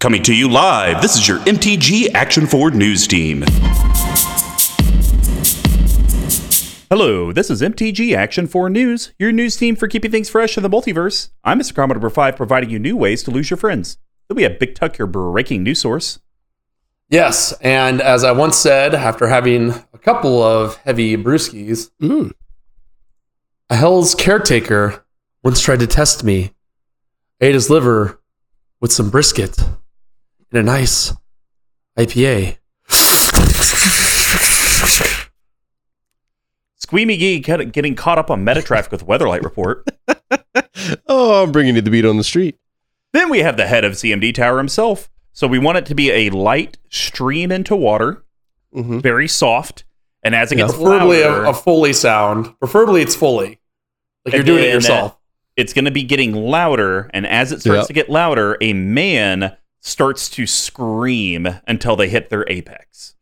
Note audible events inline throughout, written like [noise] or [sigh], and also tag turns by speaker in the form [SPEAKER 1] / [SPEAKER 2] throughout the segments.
[SPEAKER 1] Coming to you live, this is your MTG Action Forward News Team.
[SPEAKER 2] Hello, this is MTG Action 4 News, your news team for keeping things fresh in the multiverse. I'm Mr. Commodore Number 5, providing you new ways to lose your friends. Then we have Big Tuck, your breaking news source.
[SPEAKER 3] Yes, and as I once said, after having a couple of heavy brewskis,
[SPEAKER 4] Mm.
[SPEAKER 3] a Hell's caretaker once tried to test me. Ate his liver with some brisket in a nice IPA.
[SPEAKER 2] Squee McGee get- getting caught up on meta traffic with Weatherlight Report. [laughs]
[SPEAKER 4] Oh, I'm bringing you the beat on the street.
[SPEAKER 2] then we have the head of CMD Tower himself. So we want it to be a light stream into water,
[SPEAKER 4] hmm
[SPEAKER 2] very soft, and as it
[SPEAKER 4] Yeah.
[SPEAKER 2] gets
[SPEAKER 3] Preferably
[SPEAKER 2] louder,
[SPEAKER 3] a, a Foley sound. Preferably it's Foley. Like you're doing it yourself.
[SPEAKER 2] it's going to be getting louder, and as it starts
[SPEAKER 4] Yep.
[SPEAKER 2] to get louder, a man starts to scream until they hit their apex.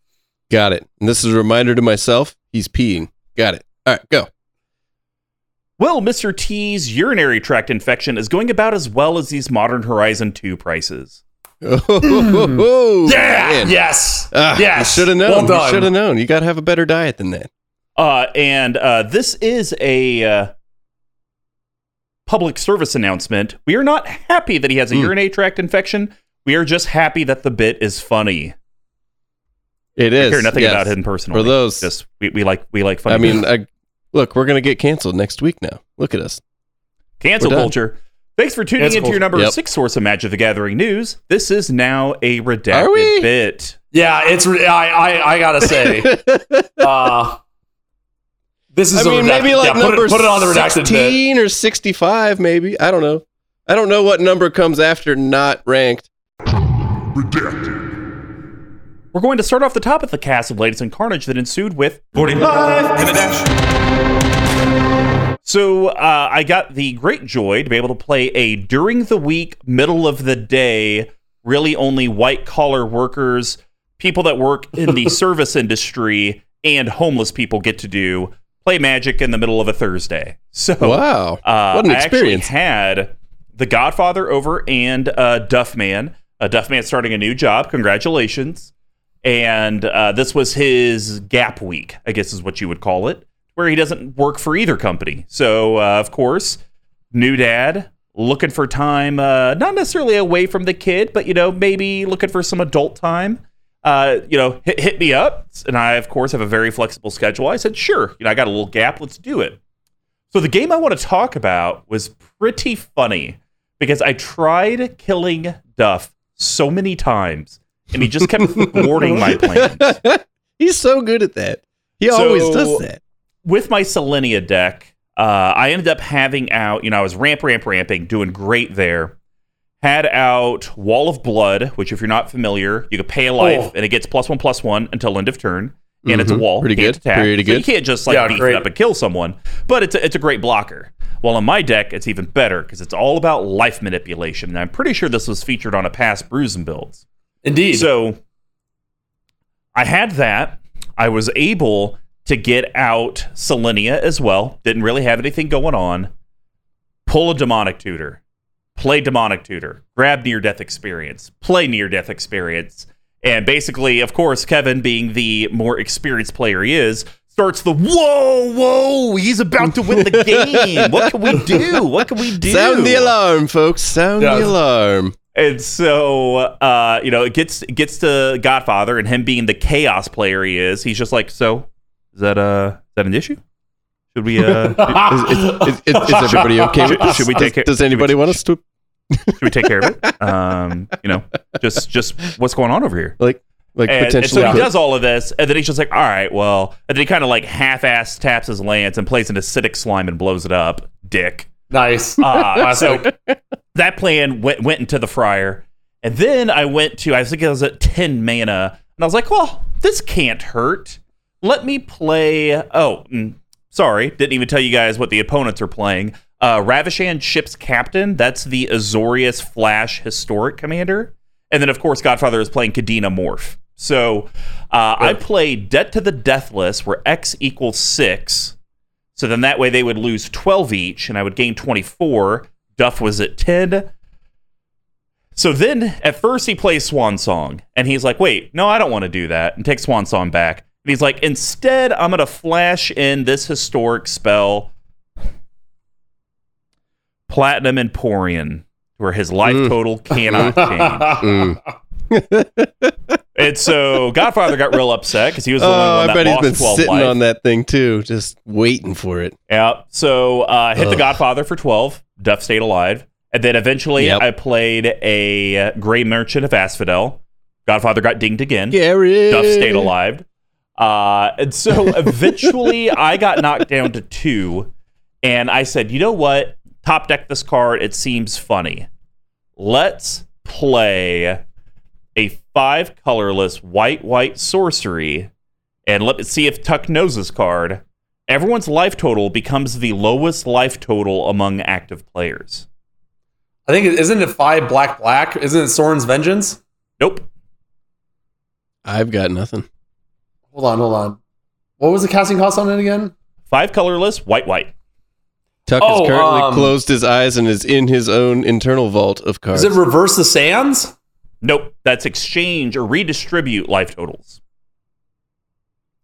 [SPEAKER 4] Got it. And this is a reminder to myself. He's peeing. Got it. All right, go.
[SPEAKER 2] Well, Mr. T's urinary tract infection is going about as well as these Modern Horizon 2 prices.
[SPEAKER 4] Oh, [laughs]
[SPEAKER 3] yeah.
[SPEAKER 4] man.
[SPEAKER 3] Yes.
[SPEAKER 4] Ah,
[SPEAKER 3] yes.
[SPEAKER 4] You should have known.
[SPEAKER 3] Well
[SPEAKER 4] you should have known. You got to have a better diet than that.
[SPEAKER 2] Uh, and uh, this is a uh, public service announcement. We are not happy that he has a
[SPEAKER 4] Mm.
[SPEAKER 2] urinary tract infection. We are just happy that the bit is funny.
[SPEAKER 4] It
[SPEAKER 2] We
[SPEAKER 4] is.
[SPEAKER 2] care nothing
[SPEAKER 4] yes.
[SPEAKER 2] about him personally.
[SPEAKER 4] For those,
[SPEAKER 2] just we, we like we like funny.
[SPEAKER 4] I mean. I, look, we're gonna get canceled next week now. Look at us.
[SPEAKER 2] cancel culture. Thanks for tuning
[SPEAKER 3] Cancel
[SPEAKER 2] into your number
[SPEAKER 4] Yep.
[SPEAKER 2] six source of Magic the Gathering news. This is now a redacted bit.
[SPEAKER 3] Yeah, it's. re- I. I. I gotta say. [laughs] uh, this is.
[SPEAKER 4] I
[SPEAKER 3] a
[SPEAKER 4] mean,
[SPEAKER 3] redacted-
[SPEAKER 4] maybe like
[SPEAKER 3] yeah, put it, put it on the redacted bit.
[SPEAKER 4] 16 or 65, maybe. I don't know. I don't know what number comes after not ranked.
[SPEAKER 2] We're going to start off the top of the cast of Ladies and Carnage that ensued with
[SPEAKER 1] 45 in a dash.
[SPEAKER 2] So uh, I got the great joy to be able to play a during the week, middle of the day, really only white collar workers, people that work in the [laughs] service industry, and homeless people get to do play Magic in the middle of a Thursday. So
[SPEAKER 4] Wow.
[SPEAKER 2] uh,
[SPEAKER 4] what an
[SPEAKER 2] I actually
[SPEAKER 4] experience.
[SPEAKER 2] had the Godfather over and uh, Duffman. Uh, Duffman starting a new job. Congratulations. And uh, this was his gap week, I guess is what you would call it, where he doesn't work for either company. So, uh, of course, new dad looking for time, uh, not necessarily away from the kid, but, you know, maybe looking for some adult time. Uh, you know, hit, hit me up. And I, of course, have a very flexible schedule. I said, sure, you know, I got a little gap. Let's do it. So the game I want to talk about was pretty funny because I tried killing Duff so many times and he just kept [laughs] thwarting my plans. [laughs]
[SPEAKER 4] He's so good at that. He
[SPEAKER 2] So-
[SPEAKER 4] always does that.
[SPEAKER 2] With my Selenia deck, uh, I ended up having out, you know, I was ramp, ramp, ramping, doing great there. Had out Wall of Blood, which, if you're not familiar, you could pay a life
[SPEAKER 3] Oh.
[SPEAKER 2] and it gets plus one, plus one until end of turn. And it's a
[SPEAKER 4] Mhm.
[SPEAKER 2] wall.
[SPEAKER 4] Pretty good.
[SPEAKER 2] Attack.
[SPEAKER 4] Pretty
[SPEAKER 2] So you can't just like
[SPEAKER 3] Yeah,
[SPEAKER 2] beef
[SPEAKER 3] great.
[SPEAKER 2] it up and kill someone, but it's a, it's a great blocker. Well, on my deck, it's even better because it's all about life manipulation. And I'm pretty sure this was featured on a past Bruising builds.
[SPEAKER 3] Indeed.
[SPEAKER 2] So I had that. I was able to get out Selenia as well. Didn't really have anything going on. Pull a demonic tutor. Play demonic tutor. Grab near death experience. Play near death experience. And basically, of course, Kevin, being the more experienced player he is, starts the whoa, whoa, he's about to win the [laughs] game. what can we do? What can we do?
[SPEAKER 4] Sound the alarm, folks. Sound
[SPEAKER 3] Yeah.
[SPEAKER 4] the alarm.
[SPEAKER 2] And so, uh, you know, it gets it gets to Godfather, and him being the chaos player he is, he's just like, so is that uh is that an issue? Should we uh [laughs]
[SPEAKER 4] Is, is, is, is everybody okay with
[SPEAKER 2] Should- should we take
[SPEAKER 4] does,
[SPEAKER 2] it-
[SPEAKER 4] does anybody want us to
[SPEAKER 2] should we take care of it? Um, you know, just just what's going on over here?
[SPEAKER 4] like like
[SPEAKER 2] And, and
[SPEAKER 4] potentially?
[SPEAKER 2] so he does all of this, and then he's just like, all right, well, and then he kind of like half-ass taps his lance and plays an acidic slime and blows it up. Dick.
[SPEAKER 3] nice.
[SPEAKER 2] Uh, [laughs] so that plan went went into the fryer, and then I went to I think it was at ten mana, and I was like, well, this can't hurt. Let me play. Oh, mm, sorry, didn't even tell you guys what the opponents are playing. Uh, Ravishan ship's captain. That's the Azorius Flash historic commander, and then of course Godfather is playing Kadena Morph. So uh, I played Debt to the Deathless, where X equals six. So then that way they would lose 12 each, and I would gain 24. Duff was at 10. So then at first he plays Swan Song and he's like, wait, no, I don't want to do that. And takes Swan Song back. And he's like, instead, I'm going to flash in this historic spell Platinum Emperion, where his life
[SPEAKER 4] Mm.
[SPEAKER 2] total cannot [laughs] change.
[SPEAKER 4] Mm. [laughs]
[SPEAKER 2] and so Godfather got real upset because he was the
[SPEAKER 4] Oh,
[SPEAKER 2] one
[SPEAKER 4] I
[SPEAKER 2] that
[SPEAKER 4] bet he's been
[SPEAKER 2] 12
[SPEAKER 4] sitting
[SPEAKER 2] life.
[SPEAKER 4] on that thing too, just waiting for it.
[SPEAKER 2] Yeah. So uh, hit the Godfather for 12. Duff stayed alive. And then eventually
[SPEAKER 4] Yep.
[SPEAKER 2] I played a uh, Gray Merchant of Asphodel. Godfather got dinged again.
[SPEAKER 4] Gary.
[SPEAKER 2] Duff stayed alive. Uh, and so [laughs] eventually I got knocked down to two. And I said, you know what? Top deck this card. It seems funny. Let's play a five colorless white white sorcery. And let me see if Tuck knows this card. Everyone's life total becomes the lowest life total among active players.
[SPEAKER 3] I think it- isn't it five black black? Isn't it Sorin's Vengeance?
[SPEAKER 2] Nope.
[SPEAKER 4] I've got nothing.
[SPEAKER 3] Hold on, hold on. What was the casting cost on it again?
[SPEAKER 2] Five colorless, white white.
[SPEAKER 4] Tuck
[SPEAKER 3] Oh,
[SPEAKER 4] has currently
[SPEAKER 3] um,
[SPEAKER 4] closed his eyes and is in his own internal vault of cards.
[SPEAKER 3] Is it reverse the sands?
[SPEAKER 2] Nope. That's exchange or redistribute life totals.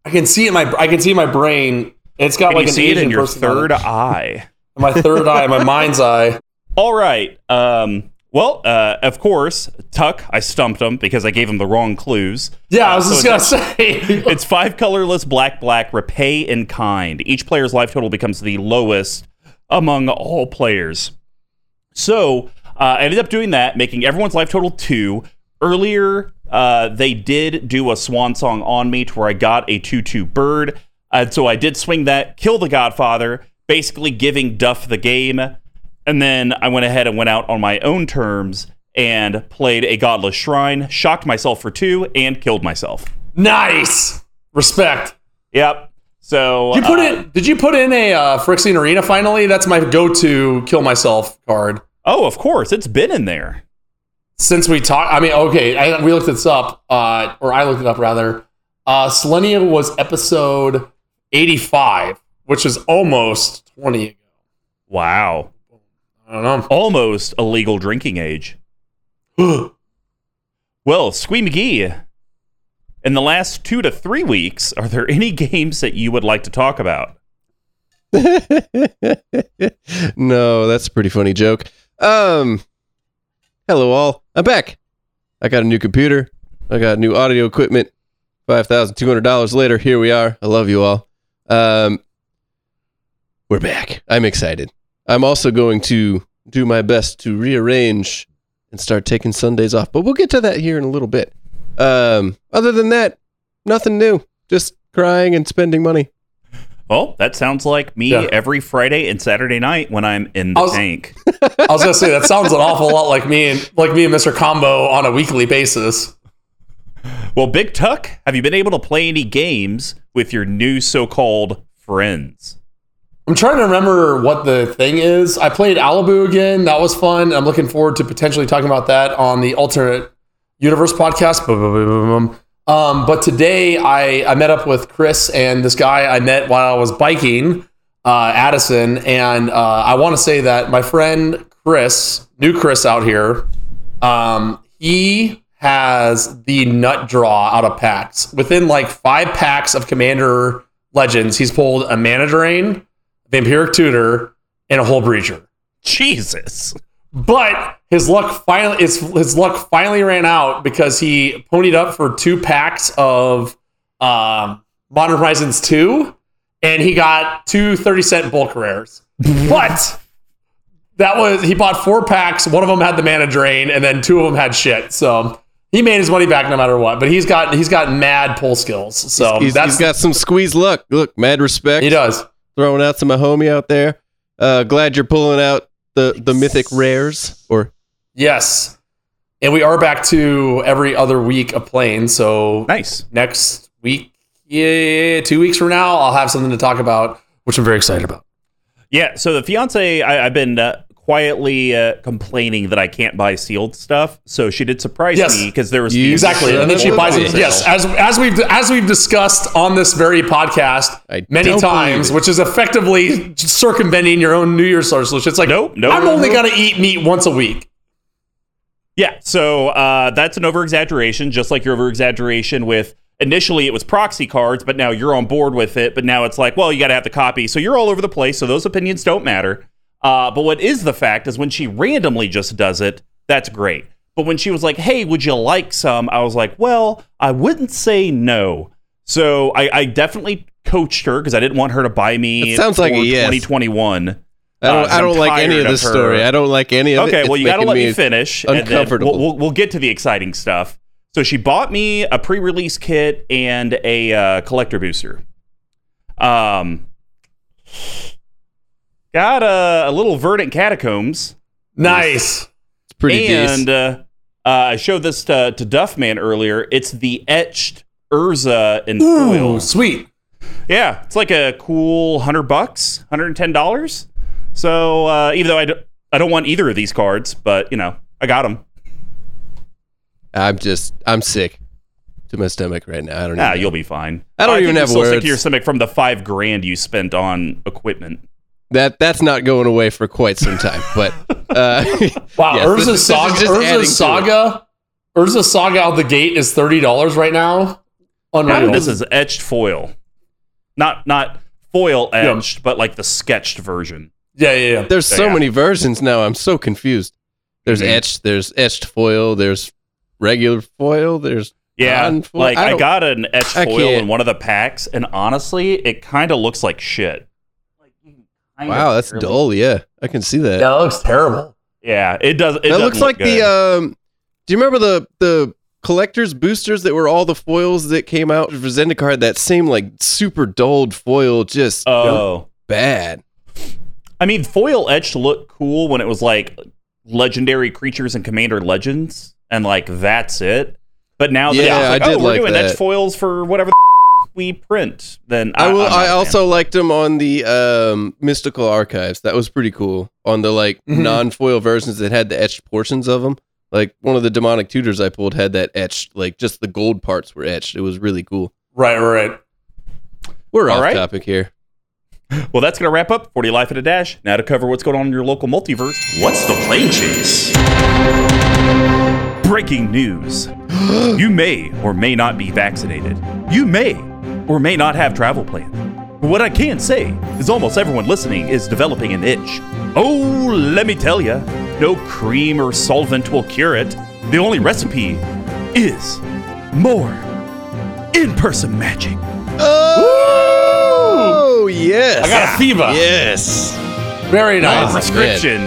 [SPEAKER 3] I can see it in my I can see in my brain. It's got
[SPEAKER 2] Can
[SPEAKER 3] like
[SPEAKER 2] you
[SPEAKER 3] an
[SPEAKER 2] see it
[SPEAKER 3] Asian
[SPEAKER 2] in your third eye?
[SPEAKER 3] my third eye, my [laughs] mind's eye.
[SPEAKER 2] All right. Um, well, uh, of course, Tuck, I stumped him because I gave him the wrong clues.
[SPEAKER 3] Yeah, I was
[SPEAKER 2] So
[SPEAKER 3] just gonna say. [laughs]
[SPEAKER 2] It's five colorless, black, black, repay in kind. Each player's life total becomes the lowest among all players. So uh, I ended up doing that, making everyone's life total two. Earlier, uh, they did do a swan song on me to where I got a 2 2 bird. And so I did swing that, kill the Godfather, basically giving Duff the game. And then I went ahead and went out on my own terms and played a Godless Shrine, shocked myself for two, and killed myself.
[SPEAKER 3] nice. Respect.
[SPEAKER 2] Yep. So
[SPEAKER 3] Did you put
[SPEAKER 2] uh,
[SPEAKER 3] it? Did you put in a uh, Phyrexian Arena finally? That's my go-to kill myself card.
[SPEAKER 2] Oh, of course, it's been in there.
[SPEAKER 3] Since we talked, I mean, okay, I, we looked this up, uh, or I looked it up rather. Uh, Selenia was episode eighty-five, which is almost twenty ago.
[SPEAKER 2] Wow,
[SPEAKER 3] I don't know.
[SPEAKER 2] almost a legal drinking age. [gasps] Well, Squee McGee, in the last two to three weeks, are there any [laughs] games that you would like to talk about? [laughs]
[SPEAKER 4] no, that's a pretty funny joke. Um, hello all. I'm back. I got a new computer. I got new audio equipment. Five thousand two hundred dollars later, here we are. I love you all. Um, we're back. I'm excited. I'm also going to do my best to rearrange and start taking Sundays off, but we'll get to that here in a little bit. Um, other than that, nothing new. Just crying and spending money.
[SPEAKER 2] Well, that sounds like me
[SPEAKER 3] Yeah.
[SPEAKER 2] every Friday and Saturday night when I'm in the
[SPEAKER 3] I was-
[SPEAKER 2] tank. [laughs]
[SPEAKER 3] I was gonna say that sounds an awful lot like me and like me and Mr. Combo on a weekly basis.
[SPEAKER 2] Well, Big Tuck, have you been able to play any games with your new so-called friends?
[SPEAKER 3] I'm trying to remember what the thing is. I played Alibu again. That was fun. I'm looking forward to potentially talking about that on the Alternate Universe podcast. Um, but today I, I met up with Chris and this guy I met while I was biking, uh, Addison. And uh, I want to say that my friend Chris, new Chris out here, um, he has the nut draw out of packs. Within like five packs of Commander Legends, he's pulled a Mana Drain, Vampiric Tutor, and a Hullbreacher.
[SPEAKER 2] Jesus.
[SPEAKER 3] But his luck finally his, his luck finally ran out because he ponied up for two packs of um, Modern Horizons 2 and he got two 30 cent bulk rares. [laughs] but that was he bought four packs, one of them had the mana drain and then two of them had shit. So he made his money back no matter what, but he's got he's got mad pull skills. So
[SPEAKER 4] he's,
[SPEAKER 3] that's
[SPEAKER 4] he's got some squeeze luck. Look, mad respect.
[SPEAKER 3] he does.
[SPEAKER 4] throwing out some my homie out there. Uh, glad you're pulling out the the mythic rares or
[SPEAKER 3] Yes. And we are back to every other week of playing. So
[SPEAKER 2] Nice.
[SPEAKER 3] next week, yeah, two weeks from now, I'll have something to talk about, which I'm very excited about.
[SPEAKER 2] Yeah, so the fiance, I, I've been uh, quietly uh, complaining that I can't buy sealed stuff. So she did surprise
[SPEAKER 3] Yes.
[SPEAKER 2] me because there was
[SPEAKER 4] You-
[SPEAKER 3] Exactly, and then she
[SPEAKER 4] Son of a
[SPEAKER 3] buys it. Yes, as as we've as we've discussed on this very podcast
[SPEAKER 4] I
[SPEAKER 3] many times, which is effectively circumventing your own New Year's resolution. It's like,
[SPEAKER 2] Nope, nope.
[SPEAKER 3] I'm only
[SPEAKER 2] Nope.
[SPEAKER 3] gonna eat meat once a week.
[SPEAKER 2] Yeah, so uh, that's an over exaggeration, just like your over exaggeration with initially it was proxy cards, but now you're on board with it. But now it's like, well, you got to have the copy. So you're all over the place. So those opinions don't matter. Uh, but what is the fact is when she randomly just does it, that's great. But when she was like, hey, would you like some? I was like, well, I wouldn't say no. So I, I definitely coached her because I didn't want her to buy me.
[SPEAKER 4] It sounds like a yes.
[SPEAKER 2] 2021.
[SPEAKER 4] I don't.
[SPEAKER 2] Uh,
[SPEAKER 4] I don't like any of this
[SPEAKER 2] of
[SPEAKER 4] story. I don't like any of it.
[SPEAKER 2] Okay, well, you got to let me finish. and then
[SPEAKER 4] uncomfortable.
[SPEAKER 2] We'll, we'll, we'll get to the exciting stuff. So she bought me a pre-release kit and a uh, collector booster. Um, got a, a little Verdant Catacombs,
[SPEAKER 3] Nice.
[SPEAKER 4] It's pretty
[SPEAKER 2] and
[SPEAKER 4] decent.
[SPEAKER 2] uh, uh, I showed this to, to Duffman earlier. It's the etched Urza in foil.
[SPEAKER 3] Sweet.
[SPEAKER 2] Yeah, it's like a cool hundred bucks, hundred and ten dollars. So uh, even though I, d- I don't want either of these cards, but you know I got them.
[SPEAKER 4] I'm just. I'm sick to my stomach right now. I don't.
[SPEAKER 2] Ah,
[SPEAKER 4] even
[SPEAKER 2] you'll be fine.
[SPEAKER 4] I don't
[SPEAKER 2] think
[SPEAKER 4] even
[SPEAKER 2] you're
[SPEAKER 4] have
[SPEAKER 2] still sick to your stomach from the five grand you spent on equipment.
[SPEAKER 4] That that's not going away for quite some time. But uh, [laughs]
[SPEAKER 3] Wow,
[SPEAKER 4] yes,
[SPEAKER 3] Urza
[SPEAKER 4] this is- this is
[SPEAKER 3] Saga.
[SPEAKER 4] just
[SPEAKER 3] Urza. Saga. Urza Saga out the gate is thirty dollars right now. Unreal.
[SPEAKER 2] This is etched foil, not not foil
[SPEAKER 3] Yeah.
[SPEAKER 2] etched, but like the sketched version.
[SPEAKER 3] yeah, yeah, yeah.
[SPEAKER 4] There's so
[SPEAKER 2] Yeah.
[SPEAKER 4] many versions now. I'm so confused. There's
[SPEAKER 2] Mhm.
[SPEAKER 4] etched. There's etched foil. There's regular foil. There's
[SPEAKER 2] Yeah,
[SPEAKER 4] Non-foil?
[SPEAKER 2] like
[SPEAKER 4] I
[SPEAKER 2] I, got an etched foil in one of the packs, and honestly, it kind of looks like shit. Kind of
[SPEAKER 4] wow. That's
[SPEAKER 2] barely-
[SPEAKER 4] dull. Yeah, I can see that.
[SPEAKER 3] That looks terrible.
[SPEAKER 2] Yeah, it does. It
[SPEAKER 4] that looks
[SPEAKER 2] look
[SPEAKER 4] like
[SPEAKER 2] good.
[SPEAKER 4] the. Um, do you remember the the collector's boosters that were all the foils that came out for Zendikar? That same like super dulled foil, just
[SPEAKER 2] oh.
[SPEAKER 4] bad.
[SPEAKER 2] I mean, foil etched looked cool when it was like legendary creatures and commander legends, and like that's it. But now that
[SPEAKER 4] Yeah,
[SPEAKER 2] it's like,
[SPEAKER 4] I did
[SPEAKER 2] oh, we're
[SPEAKER 4] like
[SPEAKER 2] doing
[SPEAKER 4] that.
[SPEAKER 2] etched foils for whatever the we print, then
[SPEAKER 4] I will.
[SPEAKER 2] I'm not a
[SPEAKER 4] I
[SPEAKER 2] fan.
[SPEAKER 4] also liked them on the um, mystical archives. That was pretty cool. On the like
[SPEAKER 3] Mhm.
[SPEAKER 4] non-foil versions that had the etched portions of them. Like one of the demonic tutors I pulled had that etched. Like just the gold parts were etched. It was really cool.
[SPEAKER 3] Right, right, right.
[SPEAKER 4] We're
[SPEAKER 2] All
[SPEAKER 4] off
[SPEAKER 2] right.
[SPEAKER 4] topic here.
[SPEAKER 2] Well, that's gonna wrap up 40 Life at a Dash. Now to cover what's going on in your local multiverse.
[SPEAKER 1] What's the plane chase?
[SPEAKER 2] Breaking news. [gasps] you may or may not be vaccinated. You may or may not have travel plans. But what I can say is almost everyone listening is developing an itch. Oh, let me tell you, no cream or solvent will cure it. The only recipe is more in person magic.
[SPEAKER 4] Oh yes.
[SPEAKER 3] I got a fever.
[SPEAKER 4] Yes.
[SPEAKER 3] Very
[SPEAKER 2] My
[SPEAKER 3] nice.
[SPEAKER 2] prescription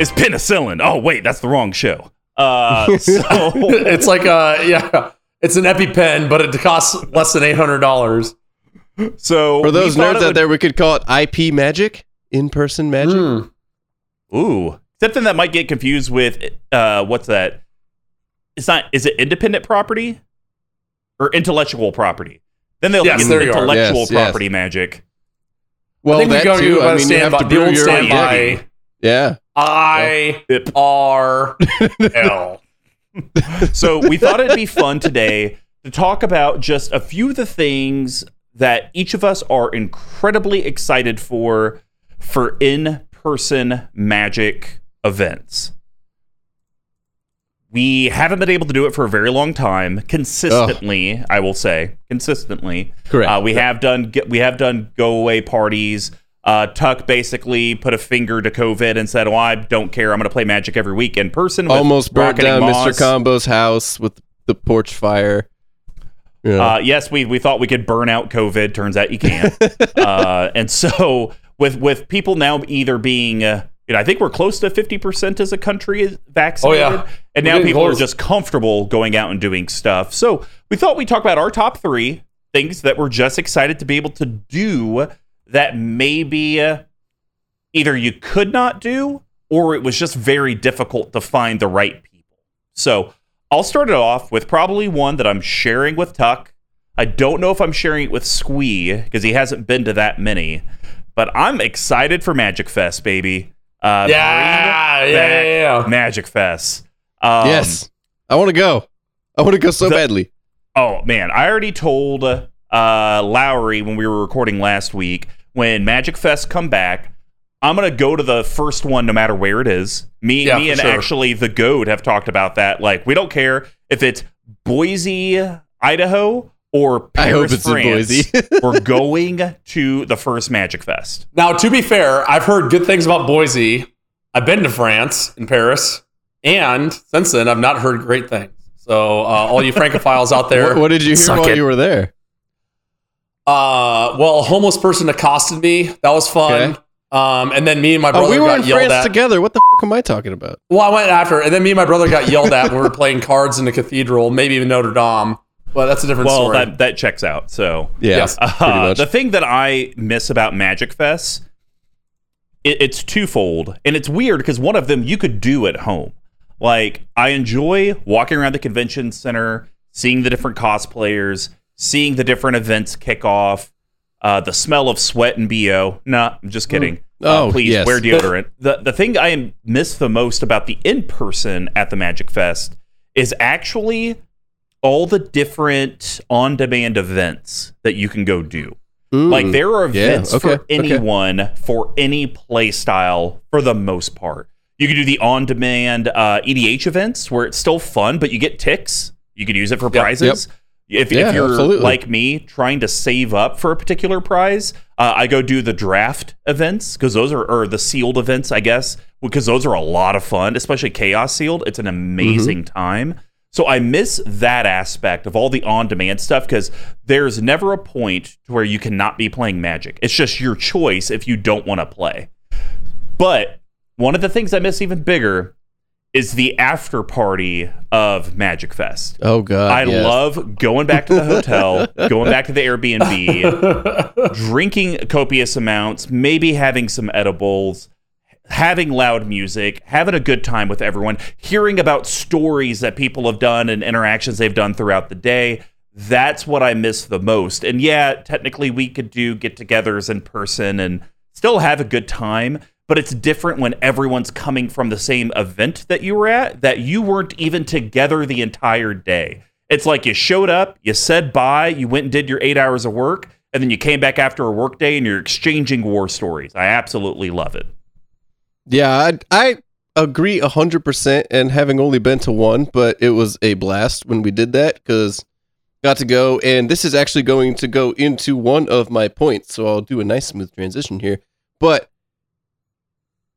[SPEAKER 2] is penicillin. Oh, wait, that's the wrong show. Uh, [laughs] so.
[SPEAKER 3] it's like uh yeah, it's an EpiPen, but it costs less than eight hundred dollars.
[SPEAKER 2] So
[SPEAKER 4] For those nerds
[SPEAKER 2] it
[SPEAKER 4] out there, we could call it IP magic, in-person magic.
[SPEAKER 3] Hmm.
[SPEAKER 2] ooh, something that might get confused with uh, what's that? It's not. Is it independent property or intellectual property? Then they'll
[SPEAKER 3] Yes,
[SPEAKER 2] get
[SPEAKER 3] there
[SPEAKER 2] intellectual
[SPEAKER 4] Yes, yes.
[SPEAKER 2] property magic.
[SPEAKER 4] Well,
[SPEAKER 3] I think we
[SPEAKER 4] that
[SPEAKER 3] go
[SPEAKER 4] too.
[SPEAKER 3] by
[SPEAKER 4] I
[SPEAKER 3] the
[SPEAKER 4] mean, you have
[SPEAKER 3] standby,
[SPEAKER 4] to
[SPEAKER 3] the
[SPEAKER 4] brew
[SPEAKER 3] old
[SPEAKER 4] your own
[SPEAKER 3] standby.
[SPEAKER 4] Yeah.
[SPEAKER 3] I
[SPEAKER 2] Yep.
[SPEAKER 3] R L. [laughs]
[SPEAKER 2] So we thought it'd be fun today to talk about just a few of the things that each of us are incredibly excited for for in-person magic events. We haven't been able to do it for a very long time, consistently. I will say, consistently.
[SPEAKER 4] Correct.
[SPEAKER 2] Uh, we have done we have done go away parties. Uh, Tuck basically put a finger to COVID and said, "Well, I don't care. I'm going to play Magic every week in person." with
[SPEAKER 4] Almost burnt down
[SPEAKER 2] Moss."
[SPEAKER 4] Mr. Combo's house with the porch fire. Yeah.
[SPEAKER 2] Uh, yes, we we thought we could burn out COVID. Turns out you can't. [laughs] uh, and so with with people now either being, uh, you know, I think we're close to fifty percent as a country vaccinated,
[SPEAKER 3] Oh, yeah.
[SPEAKER 2] and
[SPEAKER 3] We're
[SPEAKER 2] now
[SPEAKER 3] getting
[SPEAKER 2] people are just comfortable going out and doing stuff. So we thought we'd talk about our top three things that we're just excited to be able to do that maybe uh, either you could not do or it was just very difficult to find the right people. So I'll start it off with probably one that I'm sharing with Tuck. I don't know if I'm sharing it with Squee because he hasn't been to that many, but I'm excited for Magic Fest, baby. Uh,
[SPEAKER 3] Yeah, yeah, yeah, yeah.
[SPEAKER 2] Magic Fest. Um,
[SPEAKER 4] yes. I want to go. I want to go so
[SPEAKER 2] the-
[SPEAKER 4] badly.
[SPEAKER 2] Oh man, I already told uh, Lowry when we were recording last week when Magic Fest come back. I'm gonna go to the first one no matter where it is. Me,
[SPEAKER 3] Yeah,
[SPEAKER 2] me, and
[SPEAKER 3] sure.
[SPEAKER 2] actually the goat have talked about that. Like, we don't care if it's Boise, Idaho, or
[SPEAKER 4] I hope
[SPEAKER 2] Paris,
[SPEAKER 4] it's in
[SPEAKER 2] France.
[SPEAKER 4] Boise. [laughs]
[SPEAKER 2] We're going to the first Magic Fest.
[SPEAKER 3] Now, to be fair, I've heard good things about Boise. I've been to France in Paris, and since then, I've not heard great things. So, uh, all you francophiles out there, [laughs]
[SPEAKER 4] What, what did you hear while
[SPEAKER 3] it.
[SPEAKER 4] you were there?
[SPEAKER 3] Uh, well, a homeless person accosted me. That was fun.
[SPEAKER 4] Okay.
[SPEAKER 3] Um, and then me and my brother
[SPEAKER 4] Oh, we were
[SPEAKER 3] got
[SPEAKER 4] in
[SPEAKER 3] yelled
[SPEAKER 4] France
[SPEAKER 3] at.
[SPEAKER 4] together. What the fuck am I talking about?
[SPEAKER 3] Well, I went after, and then me and my brother got yelled at when we were playing cards in the cathedral, maybe even Notre Dame. Well, that's a different
[SPEAKER 2] Well,
[SPEAKER 3] story.
[SPEAKER 2] that that checks out. So
[SPEAKER 4] Yeah,
[SPEAKER 3] Yes.
[SPEAKER 2] Uh,
[SPEAKER 4] much.
[SPEAKER 2] the thing that I miss about Magic Fest, it, it's twofold, and it's weird because one of them you could do at home. Like I enjoy walking around the convention center, seeing the different cosplayers, seeing the different events kick off, uh, the smell of sweat and bo. Nah, I'm just kidding. Uh,
[SPEAKER 4] Oh,
[SPEAKER 2] please
[SPEAKER 4] yes.
[SPEAKER 2] wear deodorant. the The thing I miss the most about the in person at the Magic Fest is actually all the different on demand events that you can go do. Like
[SPEAKER 4] Mm.
[SPEAKER 2] there are
[SPEAKER 4] Yeah,
[SPEAKER 2] events
[SPEAKER 4] okay,
[SPEAKER 2] for
[SPEAKER 4] okay.
[SPEAKER 2] anyone for any play style for the most part. You can do the on demand uh, EDH events where it's still fun, but you get ticks. You can use it for
[SPEAKER 3] Yep,
[SPEAKER 2] prizes. If,
[SPEAKER 4] Yeah,
[SPEAKER 2] if you're
[SPEAKER 4] absolutely.
[SPEAKER 2] like me trying to save up for a particular prize, uh, I go do the draft events because those are, or the sealed events, I guess, because those are a lot of fun, especially Chaos Sealed. It's an amazing
[SPEAKER 4] Mm-hmm.
[SPEAKER 2] time. So I miss that aspect of all the on-demand stuff because there's never a point to where you cannot be playing Magic. It's just your choice if you don't want to play. But one of the things I miss even bigger is the after party of Magic Fest.
[SPEAKER 4] oh god,
[SPEAKER 2] I
[SPEAKER 4] yes.
[SPEAKER 2] love going back to the hotel, [laughs] going back to the Airbnb, drinking copious amounts, maybe having some edibles, having loud music, having a good time with everyone, hearing about stories that people have done and interactions they've done throughout the day. That's what I miss the most. And yeah, technically we could do get togethers in person and still have a good time, but it's different when everyone's coming from the same event that you were at, that you weren't even together the entire day. It's like you showed up, you said bye, you went and did your eight hours of work, and then you came back after a work day and you're exchanging war stories. I absolutely love it.
[SPEAKER 4] Yeah, I, I agree hundred percent. And having only been to one, but it was a blast when we did that because got to go. And this is actually going to go into one of my points, so I'll do a nice smooth transition here. But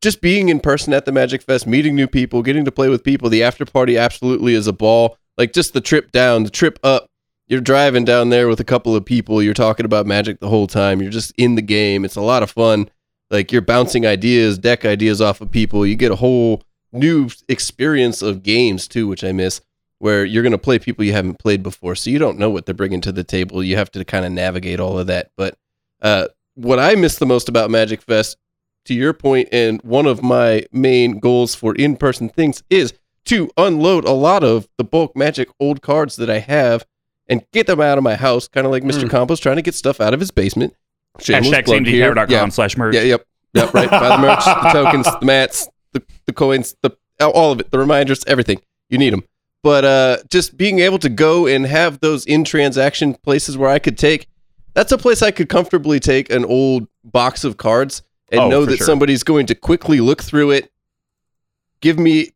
[SPEAKER 4] just being in person at the Magic Fest, meeting new people, getting to play with people, the after party absolutely is a ball. Like just the trip down, the trip up. You're driving down there with a couple of people. You're talking about Magic the whole time. You're just in the game. It's a lot of fun like you're bouncing ideas, deck ideas off of people. You get a whole new experience of games too, which I miss, where you're going to play people you haven't played before, so you don't know what they're bringing to the table. You have to kind of navigate all of that. But uh, what I miss the most about Magic Fest, to your point, and one of my main goals for in-person things is to unload a lot of the bulk Magic old cards that I have and get them out of my house, kind of like Mr.
[SPEAKER 3] Mm.
[SPEAKER 4] Combo trying to get stuff out of his basement. Shameless
[SPEAKER 2] Hashtag
[SPEAKER 4] here. Yeah.
[SPEAKER 2] slash merch.
[SPEAKER 4] Yeah, yep, yep. Right. Buy the merch, the [laughs] tokens, the mats, the, the coins, the all of it, the reminders, everything. You need them. But uh, just being able to go and have those in transaction places where I could take, that's a place I could comfortably take an old box of cards and
[SPEAKER 2] Oh,
[SPEAKER 4] know that
[SPEAKER 2] sure.
[SPEAKER 4] somebody's going to quickly look through it, give me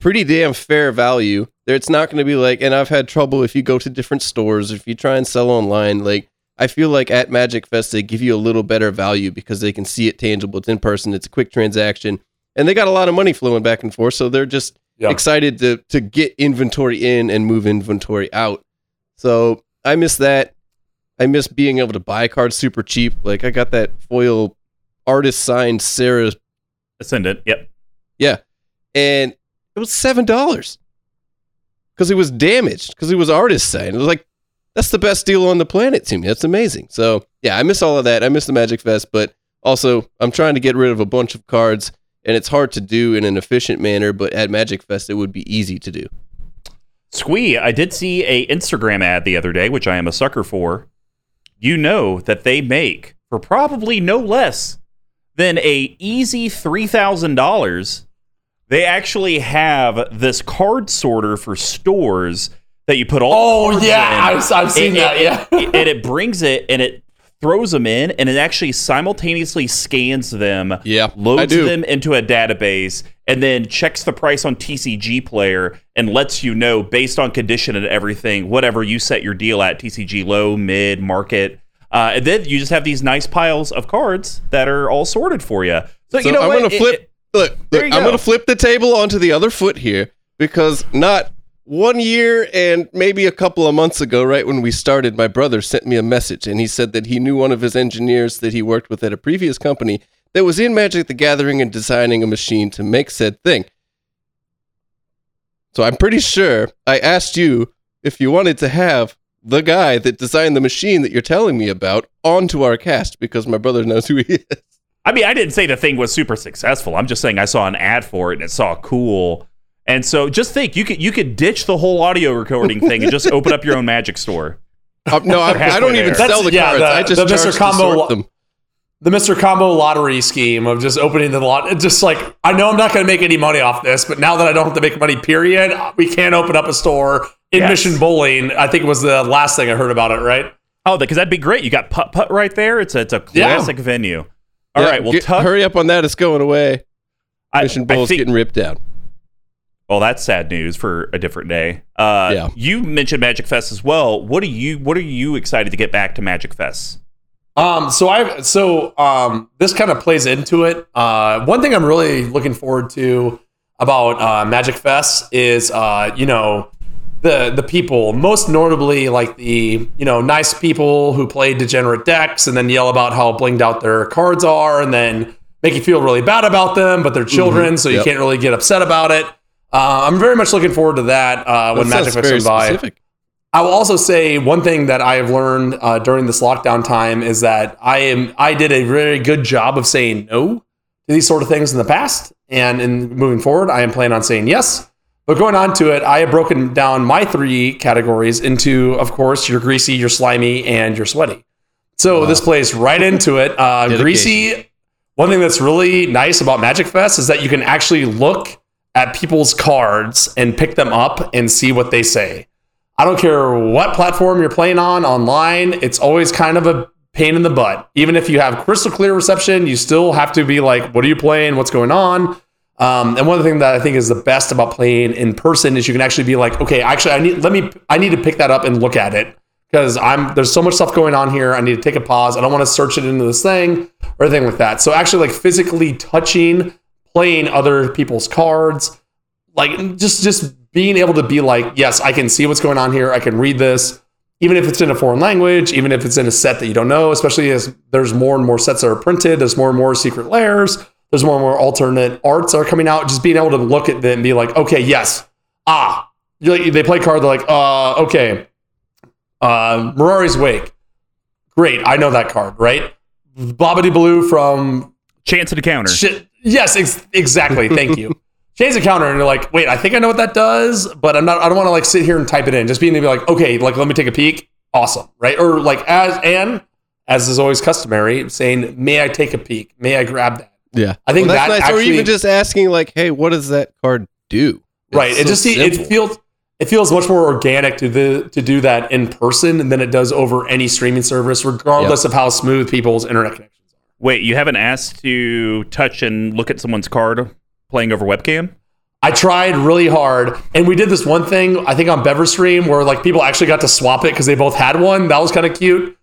[SPEAKER 4] pretty damn fair value. There, it's not going to be like, and I've had trouble if you go to different stores, if you try and sell online, like I feel like at Magic Fest they give you a little better value because they can see it tangible. It's in person. It's a quick transaction, and they got a lot of money flowing back and forth, so they're just
[SPEAKER 3] Yeah.
[SPEAKER 4] excited to to get inventory in and move inventory out. So I miss that. I miss being able to buy cards super cheap. Like I got that foil artist signed Serra,
[SPEAKER 2] Ascendant. Yep.
[SPEAKER 4] yeah, and it was seven dollars because it was damaged because it was artist signed. It was like that's the best deal on the planet to me. That's amazing. So yeah, I miss all of that. I miss the Magic Fest, but also I'm trying to get rid of a bunch of cards, and it's hard to do in an efficient manner. But at Magic Fest, it would be easy to do.
[SPEAKER 2] Squee, I did see a Instagram ad the other day, which I am a sucker for. You know that they make for probably no less than a easy three thousand dollars. They actually have this card sorter for stores that you put all.
[SPEAKER 3] Oh yeah,
[SPEAKER 2] in.
[SPEAKER 3] I've, I've seen
[SPEAKER 2] And-
[SPEAKER 3] that. Yeah.
[SPEAKER 2] and it brings it and it throws them in, and it actually simultaneously scans them,
[SPEAKER 4] Yeah, I
[SPEAKER 2] loads them into a database, and then checks the price on TCG Player and lets you know based on condition and everything, whatever you set your deal at TCG low, mid, market. Uh, and then you just have these nice piles of cards that are all sorted for you. So,
[SPEAKER 4] So
[SPEAKER 2] you know
[SPEAKER 4] I'm
[SPEAKER 2] what?
[SPEAKER 4] gonna flip.
[SPEAKER 2] it-
[SPEAKER 4] look, look I'm
[SPEAKER 2] go.
[SPEAKER 4] gonna flip the table onto the other foot here because not one year and maybe a couple of months ago, right when we started, my brother sent me a message and he said that he knew one of his engineers that he worked with at a previous company that was in Magic the Gathering and designing a machine to make said thing. So I'm pretty sure I asked you if you wanted to have the guy that designed the machine that you're telling me about onto our cast because my brother knows who he is.
[SPEAKER 2] I mean, I didn't say the thing was super successful. I'm just saying I saw an ad for it and it saw cool. And so just think you could you could ditch the whole audio recording thing and just [laughs] open up your own magic store.
[SPEAKER 4] Uh, no, I, [laughs] I don't even
[SPEAKER 2] That's-
[SPEAKER 4] sell the
[SPEAKER 3] yeah,
[SPEAKER 4] cards.
[SPEAKER 3] the-
[SPEAKER 4] I just
[SPEAKER 3] the Mr.
[SPEAKER 4] charge to
[SPEAKER 3] Combo
[SPEAKER 4] sort them.
[SPEAKER 3] the Mr. Combo lottery scheme of just opening the lot. Just like I know I'm not going to make any money off this, but now that I don't have to make money, period, we can't open up a store in
[SPEAKER 2] Yes.
[SPEAKER 3] Mission Bowling. I think it was the last thing I heard about it. Right?
[SPEAKER 2] Oh, because that'd be great. You got putt putt right there. It's a, it's a
[SPEAKER 3] Yeah.
[SPEAKER 2] classic venue. All
[SPEAKER 4] Yeah,
[SPEAKER 2] right, well,
[SPEAKER 4] get-
[SPEAKER 2] Tuck.
[SPEAKER 4] hurry up on that. It's going away.
[SPEAKER 2] I,
[SPEAKER 4] Mission
[SPEAKER 2] I
[SPEAKER 4] Bowl's
[SPEAKER 2] think-
[SPEAKER 4] getting ripped down.
[SPEAKER 2] Well, that's sad news for a different day. Uh,
[SPEAKER 4] Yeah.
[SPEAKER 2] You mentioned Magic Fest as well. What are you What are you excited to get back to Magic Fest?
[SPEAKER 3] Um, so I so um, this kind of plays into it. Uh, one thing I'm really looking forward to about uh, Magic Fest is uh, you know the the people, most notably like the you know nice people who play degenerate decks and then yell about how blinged out their cards are, and then make you feel really bad about them, but they're children, so you
[SPEAKER 4] Yep.
[SPEAKER 3] can't really get upset about it. Uh, I'm very much looking forward to that uh, when
[SPEAKER 4] That
[SPEAKER 3] Magic
[SPEAKER 4] sounds
[SPEAKER 3] Fest comes by.
[SPEAKER 4] specific.
[SPEAKER 3] I will also say one thing that I have learned uh, during this lockdown time is that I am I did a very good job of saying no to these sort of things in the past, and in moving forward, I am planning on saying yes. But going on to it, I have broken down my three categories into, of course, your greasy, your slimy, and your sweaty. So this plays right into it. Uh, [laughs] greasy. One thing that's really nice about Magic Fest is that you can actually look at people's cards and pick them up and see what they say. I don't care what platform you're playing on online, it's always kind of a pain in the butt. Even if you have crystal clear reception, you still have to be like, what are you playing? What's going on? Um, and one of the things that I think is the best about playing in person is you can actually be like, okay, actually, I need let me I need to pick that up and look at it because I'm there's so much stuff going on here. I need to take a pause. I don't want to search it into this thing or anything like that. So actually, like physically touching, playing other people's cards, like just just being able to be like, yes, I can see what's going on here. I can read this, even if it's in a foreign language, even if it's in a set that you don't know. Especially as there's more and more sets that are printed, there's more and more secret layers, there's more and more alternate arts are coming out. Just being able to look at them and be like, okay, yes, ah, like, they play card. They're like, uh, okay, uh, Mirari's Wake, great, I know that card, right? Bobbity Blue from
[SPEAKER 2] Chance at a counter.
[SPEAKER 3] Shit. Yes, ex- exactly. Thank you. [laughs] Change the counter, and you're like, wait, I think I know what that does, but I'm not. I don't want to like sit here and type it in. Just being able to be like, okay, like let me take a peek. Awesome, right? Or like as and as is always customary, saying, may I take a peek? May I grab that?
[SPEAKER 4] Yeah,
[SPEAKER 3] I think
[SPEAKER 4] Well, that's
[SPEAKER 3] that
[SPEAKER 4] nice. or even just asking, like, "Hey, what does that card do?" It's
[SPEAKER 3] right. It
[SPEAKER 4] so
[SPEAKER 3] just it feels it feels much more organic to the to do that in person than it does over any streaming service, regardless of how smooth people's internet connections are.
[SPEAKER 2] Wait, you haven't asked to touch and look at someone's card playing over webcam?
[SPEAKER 3] I tried really hard, and we did this one thing I think on Bever Stream where like people actually got to swap it because they both had one. That was kind of cute.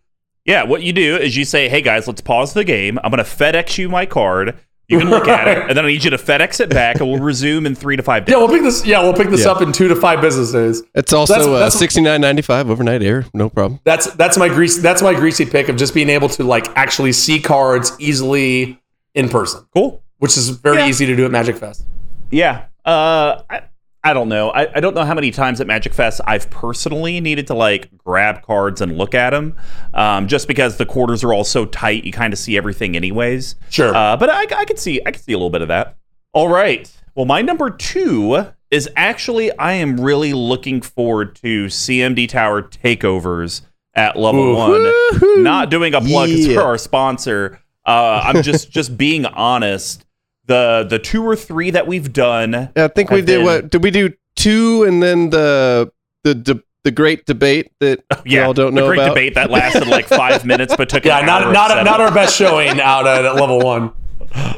[SPEAKER 2] Yeah, what you do is you say, "Hey guys, let's pause the game. I'm going to FedEx you my card. You can look at it, [laughs] and then I need you to FedEx it back, and we'll resume in three to five days."
[SPEAKER 3] Yeah, we'll pick this. Yeah, we'll pick this
[SPEAKER 4] Yeah.
[SPEAKER 3] up in two to five business days.
[SPEAKER 4] It's also
[SPEAKER 3] That's-
[SPEAKER 4] uh,
[SPEAKER 3] that's-
[SPEAKER 4] sixty nine ninety five overnight air, no problem.
[SPEAKER 3] That's that's my greasy that's my greasy pick of just being able to like actually see cards easily in person,
[SPEAKER 2] Cool.
[SPEAKER 3] which is very
[SPEAKER 2] Yeah.
[SPEAKER 3] easy to do at Magic Fest.
[SPEAKER 2] Yeah. Uh, I, I don't know. I, I don't know how many times at Magic Fest I've personally needed to like grab cards and look at them, um, just because the quarters are all so tight. You kind of see everything anyways.
[SPEAKER 3] Sure.
[SPEAKER 2] Uh, but I, I could see I could see a little bit of that. All right. Well, my number two is actually I am really looking forward to CMD Tower takeovers at level
[SPEAKER 3] Ooh.
[SPEAKER 2] one.
[SPEAKER 4] Woohoo!
[SPEAKER 2] Not doing a plug
[SPEAKER 4] Yeah.
[SPEAKER 2] for our sponsor. Uh, I'm just just being honest. The the two or three that we've done
[SPEAKER 4] Yeah, I think we did
[SPEAKER 2] been-
[SPEAKER 4] what? Did we do two and then the the, the the great debate that we all don't know
[SPEAKER 2] the great
[SPEAKER 4] about.
[SPEAKER 2] debate that [laughs] lasted like five minutes, but took
[SPEAKER 3] Yeah,
[SPEAKER 2] an
[SPEAKER 3] not
[SPEAKER 2] hour
[SPEAKER 3] not
[SPEAKER 2] of
[SPEAKER 3] not our best showing out at level one. [laughs]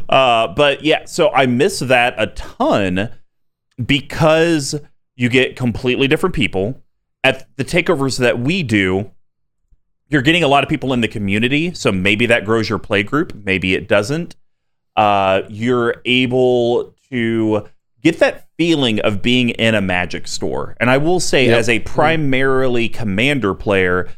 [SPEAKER 2] Uh, but yeah, so I miss that a ton because you get completely different people at the takeovers that we do. You're getting a lot of people in the community, so maybe that grows your play group, maybe it doesn't. Uh, you're able to get that feeling of being in a magic store. And I will say,
[SPEAKER 3] Yep.
[SPEAKER 2] as a primarily commander player,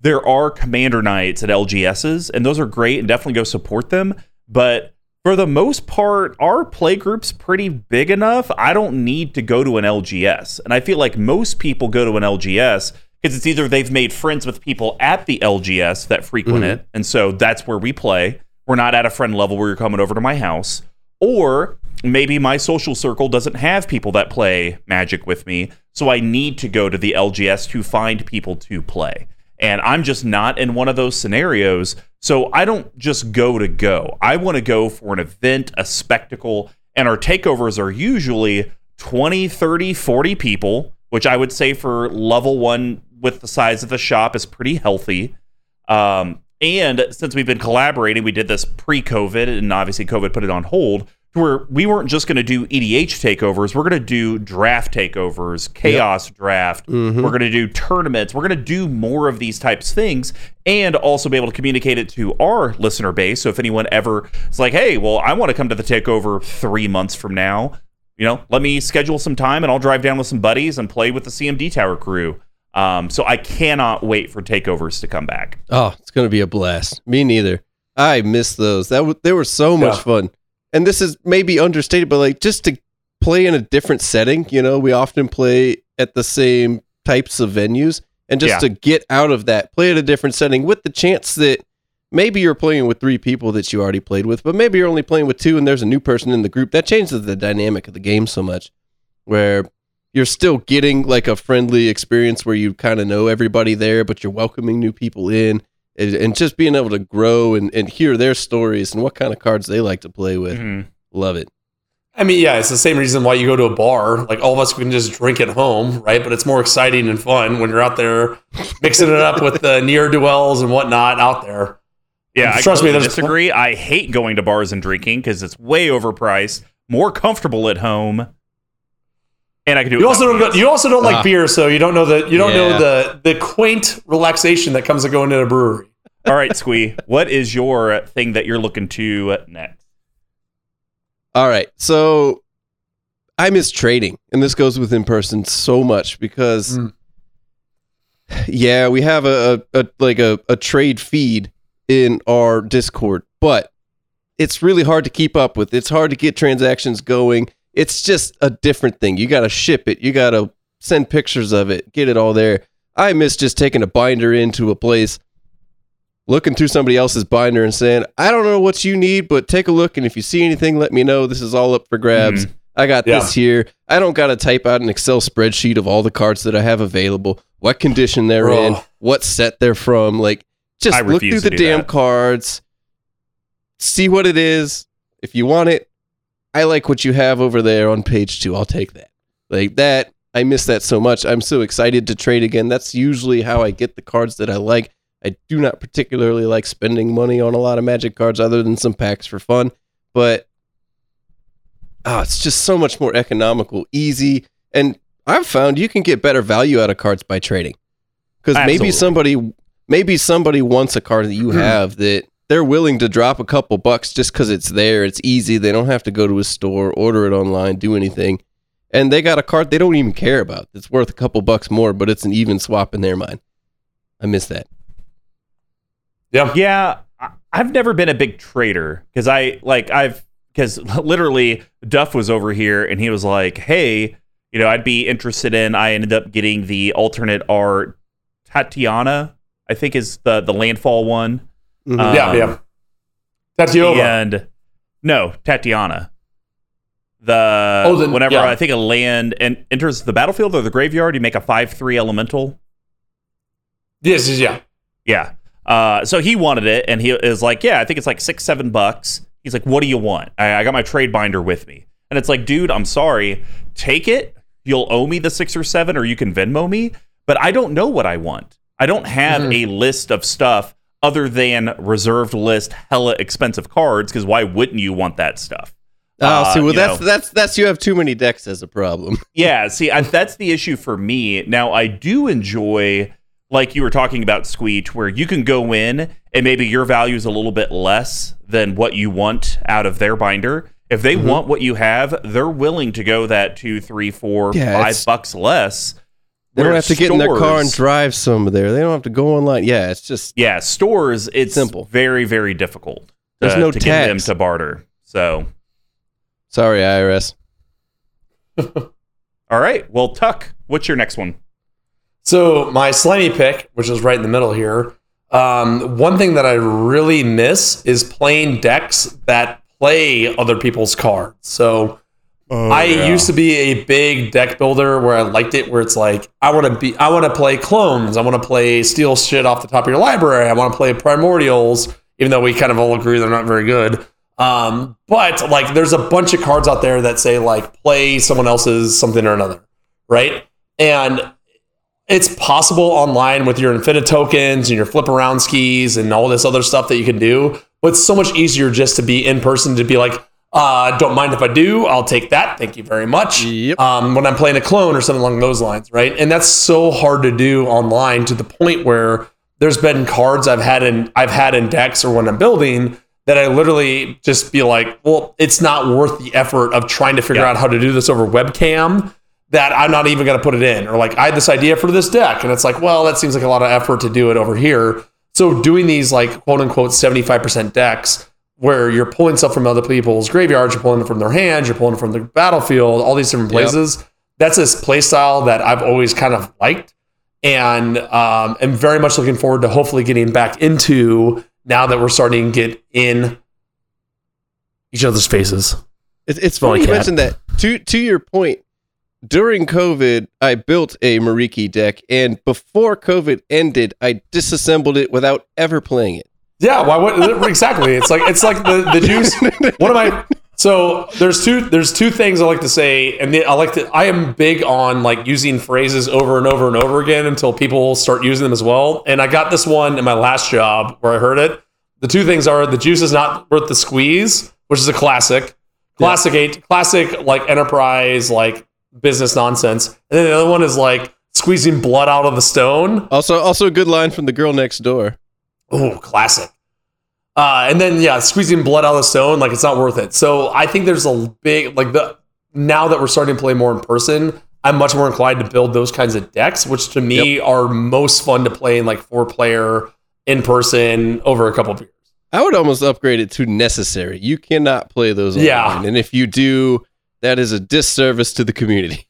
[SPEAKER 2] there are commander nights at LGSs, and those are great and definitely go support them. But for the most part, our play group's pretty big enough. I don't need to go to an LGS. And I feel like most people go to an LGS because it's either they've made friends with people at the LGS that frequent it, and so that's where we play. We're not at a friend level where you're coming over to my house. Or maybe my social circle doesn't have people that play Magic with me, so I need to go to the LGS to find people to play. And I'm just not in one of those scenarios, so I don't just go to go. I want to go for an event, a spectacle, and our takeovers are usually 20, 30, 40 people, which I would say for level one with the size of the shop is pretty healthy. Um, and since we've been collaborating, we did this pre-COVID, and obviously COVID put it on hold. Where we weren't just going to do EDH takeovers, we're going to do draft takeovers, chaos draft. Mm-hmm. We're going to do tournaments. We're going to do more of these types of things, and also be able to communicate it to our listener base. So if anyone ever is like, "Hey, well, I want to come to the takeover three months from now," you know, let me schedule some time, and I'll drive down with some buddies and play with the CMD Tower crew. Um, so I cannot wait for takeovers to come back.
[SPEAKER 4] Oh, it's gonna be a blast. Me neither. I miss those. That w- they were so much
[SPEAKER 3] Yeah.
[SPEAKER 4] fun. And this is maybe understated, but like just to play in a different setting. You know, we often play at the same types of venues, and just
[SPEAKER 2] Yeah.
[SPEAKER 4] to get out of that, play at a different setting with the chance that maybe you're playing with three people that you already played with, but maybe you're only playing with two, and there's a new person in the group. That changes the dynamic of the game so much, where you're still getting like a friendly experience where you kind of know everybody there, but you're welcoming new people in and, and just being able to grow and, and hear their stories and what kind of cards they like to play with.
[SPEAKER 2] Mhm.
[SPEAKER 4] Love it.
[SPEAKER 3] I mean, yeah, it's the same reason why you go to a bar. Like all of us can just drink at home, right? But it's more exciting and fun when you're out there [laughs] mixing it up with the near duels and whatnot out there.
[SPEAKER 2] Yeah, I
[SPEAKER 3] Trust me,
[SPEAKER 2] completely
[SPEAKER 3] there's-
[SPEAKER 2] disagree. I hate going to bars and drinking because it's way overpriced, more comfortable at home, and I can do it.
[SPEAKER 3] You also don't.
[SPEAKER 2] kids.
[SPEAKER 3] You also don't like
[SPEAKER 4] Ah.
[SPEAKER 3] beer, so you don't know the you don't
[SPEAKER 4] Yeah.
[SPEAKER 3] know the the quaint relaxation that comes to going to a brewery.
[SPEAKER 2] All right, Squee, what is your thing that you're looking to next?
[SPEAKER 4] All right. So I miss trading, and this goes with in person so much because,
[SPEAKER 3] Mm.
[SPEAKER 4] yeah, we have a, a, a like a, a trade feed in our Discord, but it's really hard to keep up with. It's hard to get transactions going. It's just a different thing. You got to ship it. You got to send pictures of it. Get it all there. I miss just taking a binder into a place, looking through somebody else's binder and saying, I don't know what you need, but take a look. And if you see anything, let me know. This is all up for grabs. Mm-hmm. I got
[SPEAKER 3] Yeah.
[SPEAKER 4] this here. I don't got to type out an Excel spreadsheet of all the cards that I have available, what condition they're in, what set they're from. Like, just
[SPEAKER 2] I
[SPEAKER 4] look through the damn
[SPEAKER 2] that.
[SPEAKER 4] cards, see what it is. If you want it, I like what you have over there on page two. I'll take that. Like that, I miss that so much. I'm so excited to trade again. That's usually how I get the cards that I like. I do not particularly like spending money on a lot of magic cards other than some packs for fun, but oh, it's just so much more economical, easy, and I've found you can get better value out of cards by trading. Because maybe somebody maybe somebody wants a card that you hmm. have that they're willing to drop a couple bucks just because it's there. It's easy. They don't have to go to a store, order it online, do anything. And they got a card they don't even care about. It's worth a couple bucks more, but it's an even swap in their mind. I miss that.
[SPEAKER 3] Yeah.
[SPEAKER 2] Yeah, I- I've never been a big trader because I like I've because [laughs] literally Duff was over here and he was like, "Hey, you know, I'd be interested in." I ended up getting the alternate art Tatiana, I think is the the landfall one.
[SPEAKER 4] Mhm.
[SPEAKER 2] Uh,
[SPEAKER 3] yeah, yeah. Tatiova.
[SPEAKER 2] And no, Tatiana. The,
[SPEAKER 3] Oh, the-
[SPEAKER 2] whenever
[SPEAKER 3] yeah.
[SPEAKER 2] I think a land and enters the battlefield or the graveyard, you make a five three elemental.
[SPEAKER 3] Yes, yes, yeah.
[SPEAKER 2] Yeah. Uh, so he wanted it, and he is like, "Yeah, I think it's like six, seven bucks." He's like, "What do you want?" I, I got my trade binder with me, and it's like, "Dude, I'm sorry, take it. You'll owe me the six or seven, or you can Venmo me." but I don't know what I want. I don't have
[SPEAKER 3] Mhm.
[SPEAKER 2] a list of stuff other than reserved list hella expensive cards because why wouldn't you want that stuff?
[SPEAKER 4] Oh,
[SPEAKER 2] Uh,
[SPEAKER 4] see, well, that's
[SPEAKER 2] know.
[SPEAKER 4] that's that's you have too many decks as a problem. [laughs]
[SPEAKER 2] Yeah, see, I, that's the issue for me. Now, I do enjoy, like you were talking about, Squeech, where you can go in and maybe your value is a little bit less than what you want out of their binder. If they
[SPEAKER 4] Mm-hmm.
[SPEAKER 2] want what you have, they're willing to go that two, three, four,
[SPEAKER 4] Yeah,
[SPEAKER 2] five bucks less.
[SPEAKER 4] They don't have to get in their car and drive some there. They don't have to go online. Yeah, it's just
[SPEAKER 2] Yeah, stores, it's
[SPEAKER 4] Simple.
[SPEAKER 2] very, very difficult.
[SPEAKER 4] There's
[SPEAKER 2] to,
[SPEAKER 4] no
[SPEAKER 2] to get them
[SPEAKER 4] tax.
[SPEAKER 2] to barter. So,
[SPEAKER 4] sorry, IRS. [laughs]
[SPEAKER 2] all right. Well, Tuck, what's your next one?
[SPEAKER 3] So my slimy pick, which is right in the middle here, um, one thing that I really miss is playing decks that play other people's cards. So I used to be a big deck builder where I liked it, where it's like I want to be, I want to play clones, I want to play steal shit off the top of your library, I want to play primordials, even though we kind of all agree they're not very good. Um, but like, there's a bunch of cards out there that say like play someone else's something or another, right? And it's possible online with your infinite tokens and your flip around skis and all this other stuff that you can do. But it's so much easier just to be in person to be like, uh, don't mind if I do. I'll take that. Thank you very much.
[SPEAKER 4] Yep.
[SPEAKER 3] Um, when I'm playing a clone or something along those lines, right? And that's so hard to do online to the point where there's been cards I've had in I've had in decks or when I'm building that I literally just be like, well, it's not worth the effort of trying to figure
[SPEAKER 2] Yeah.
[SPEAKER 3] out how to do this over webcam that I'm not even going to put it in. Or like, I had this idea for this deck, and it's like, well, that seems like a lot of effort to do it over here. So doing these like quote unquote 75% decks where you're pulling stuff from other people's graveyards, you're pulling it from their hands, you're pulling it from the battlefield, all these different
[SPEAKER 4] Yep.
[SPEAKER 3] places. That's this play style that I've always kind of liked and um, am very much looking forward to hopefully getting back into now that we're starting to get in each other's faces.
[SPEAKER 4] It, it's funny you mentioned that. To to your point, during COVID, I built a Mariki deck, and before COVID ended, I disassembled it without ever playing it.
[SPEAKER 3] Yeah, why would exactly? It's like it's like the the juice. One of my so there's two there's two things I like to say, and I like to I am big on like using phrases over and over and over again until people start using them as well. And I got this one in my last job where I heard it. The two things are the juice is not worth the squeeze, which is a classic, classic eight, classic like enterprise like business nonsense. And then the other one is like squeezing blood out of the stone.
[SPEAKER 4] Also, also a good line from the girl next door.
[SPEAKER 3] Oh, classic. Uh, and then yeah, squeezing blood out of the stone, like it's not worth it. So I think there's a big like the now that we're starting to play more in person, I'm much more inclined to build those kinds of decks, which to me are most fun to play in like four player in person over a couple of beers.
[SPEAKER 4] I would almost upgrade it to necessary. You cannot play those
[SPEAKER 3] Yeah.
[SPEAKER 4] online, and if you do, that is a disservice to the community.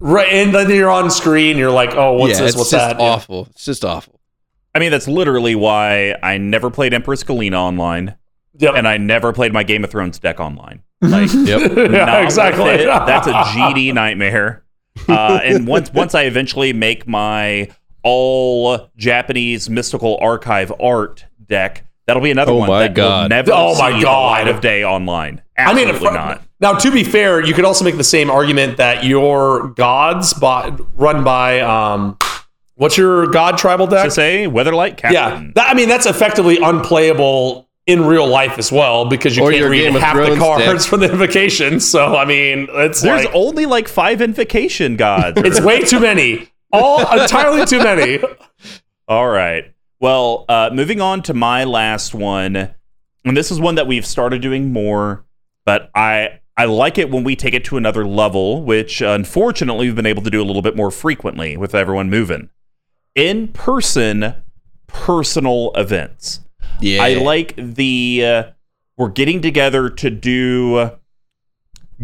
[SPEAKER 3] Right, and then you're on screen, you're like, oh, what's
[SPEAKER 4] yeah,
[SPEAKER 3] this? What's that? Yeah.
[SPEAKER 4] awful. It's just awful.
[SPEAKER 2] I mean, that's literally why I never played Empress Galina online,
[SPEAKER 3] Yep.
[SPEAKER 2] and I never played my Game of Thrones deck online. [laughs] Like,
[SPEAKER 4] Yep.
[SPEAKER 3] yeah, exactly. [laughs] [laughs]
[SPEAKER 2] That's a GD nightmare. Uh, and once once I eventually make my all Japanese mystical archive art deck, that'll be another
[SPEAKER 4] Oh
[SPEAKER 2] one
[SPEAKER 4] my
[SPEAKER 2] that will
[SPEAKER 4] God.
[SPEAKER 2] never
[SPEAKER 3] Oh my
[SPEAKER 2] see
[SPEAKER 3] God.
[SPEAKER 2] the light of day online.
[SPEAKER 3] I mean,
[SPEAKER 2] Absolutely
[SPEAKER 3] fr-
[SPEAKER 2] not.
[SPEAKER 3] Now, to be fair, you could also make the same argument that your gods by, run by um, what's your god tribal deck?
[SPEAKER 2] To say Weatherlight Captain.
[SPEAKER 3] Yeah, that, I mean that's effectively unplayable in real life as well because you
[SPEAKER 4] Or
[SPEAKER 3] can't
[SPEAKER 4] your
[SPEAKER 3] read
[SPEAKER 4] Game of
[SPEAKER 3] half the
[SPEAKER 4] Thrones
[SPEAKER 3] cards
[SPEAKER 4] deck.
[SPEAKER 3] from the invocation. So I mean, it's
[SPEAKER 2] There's
[SPEAKER 3] like,
[SPEAKER 2] only like five invocation gods. [laughs]
[SPEAKER 3] it's way too many, all entirely too many. [laughs]
[SPEAKER 2] All right. Well, uh, moving on to my last one, and this is one that we've started doing more, but I I like it when we take it to another level, which unfortunately we've been able to do a little bit more frequently with everyone moving. In person, personal events.
[SPEAKER 4] Yeah,
[SPEAKER 2] I like the uh, we're getting together to do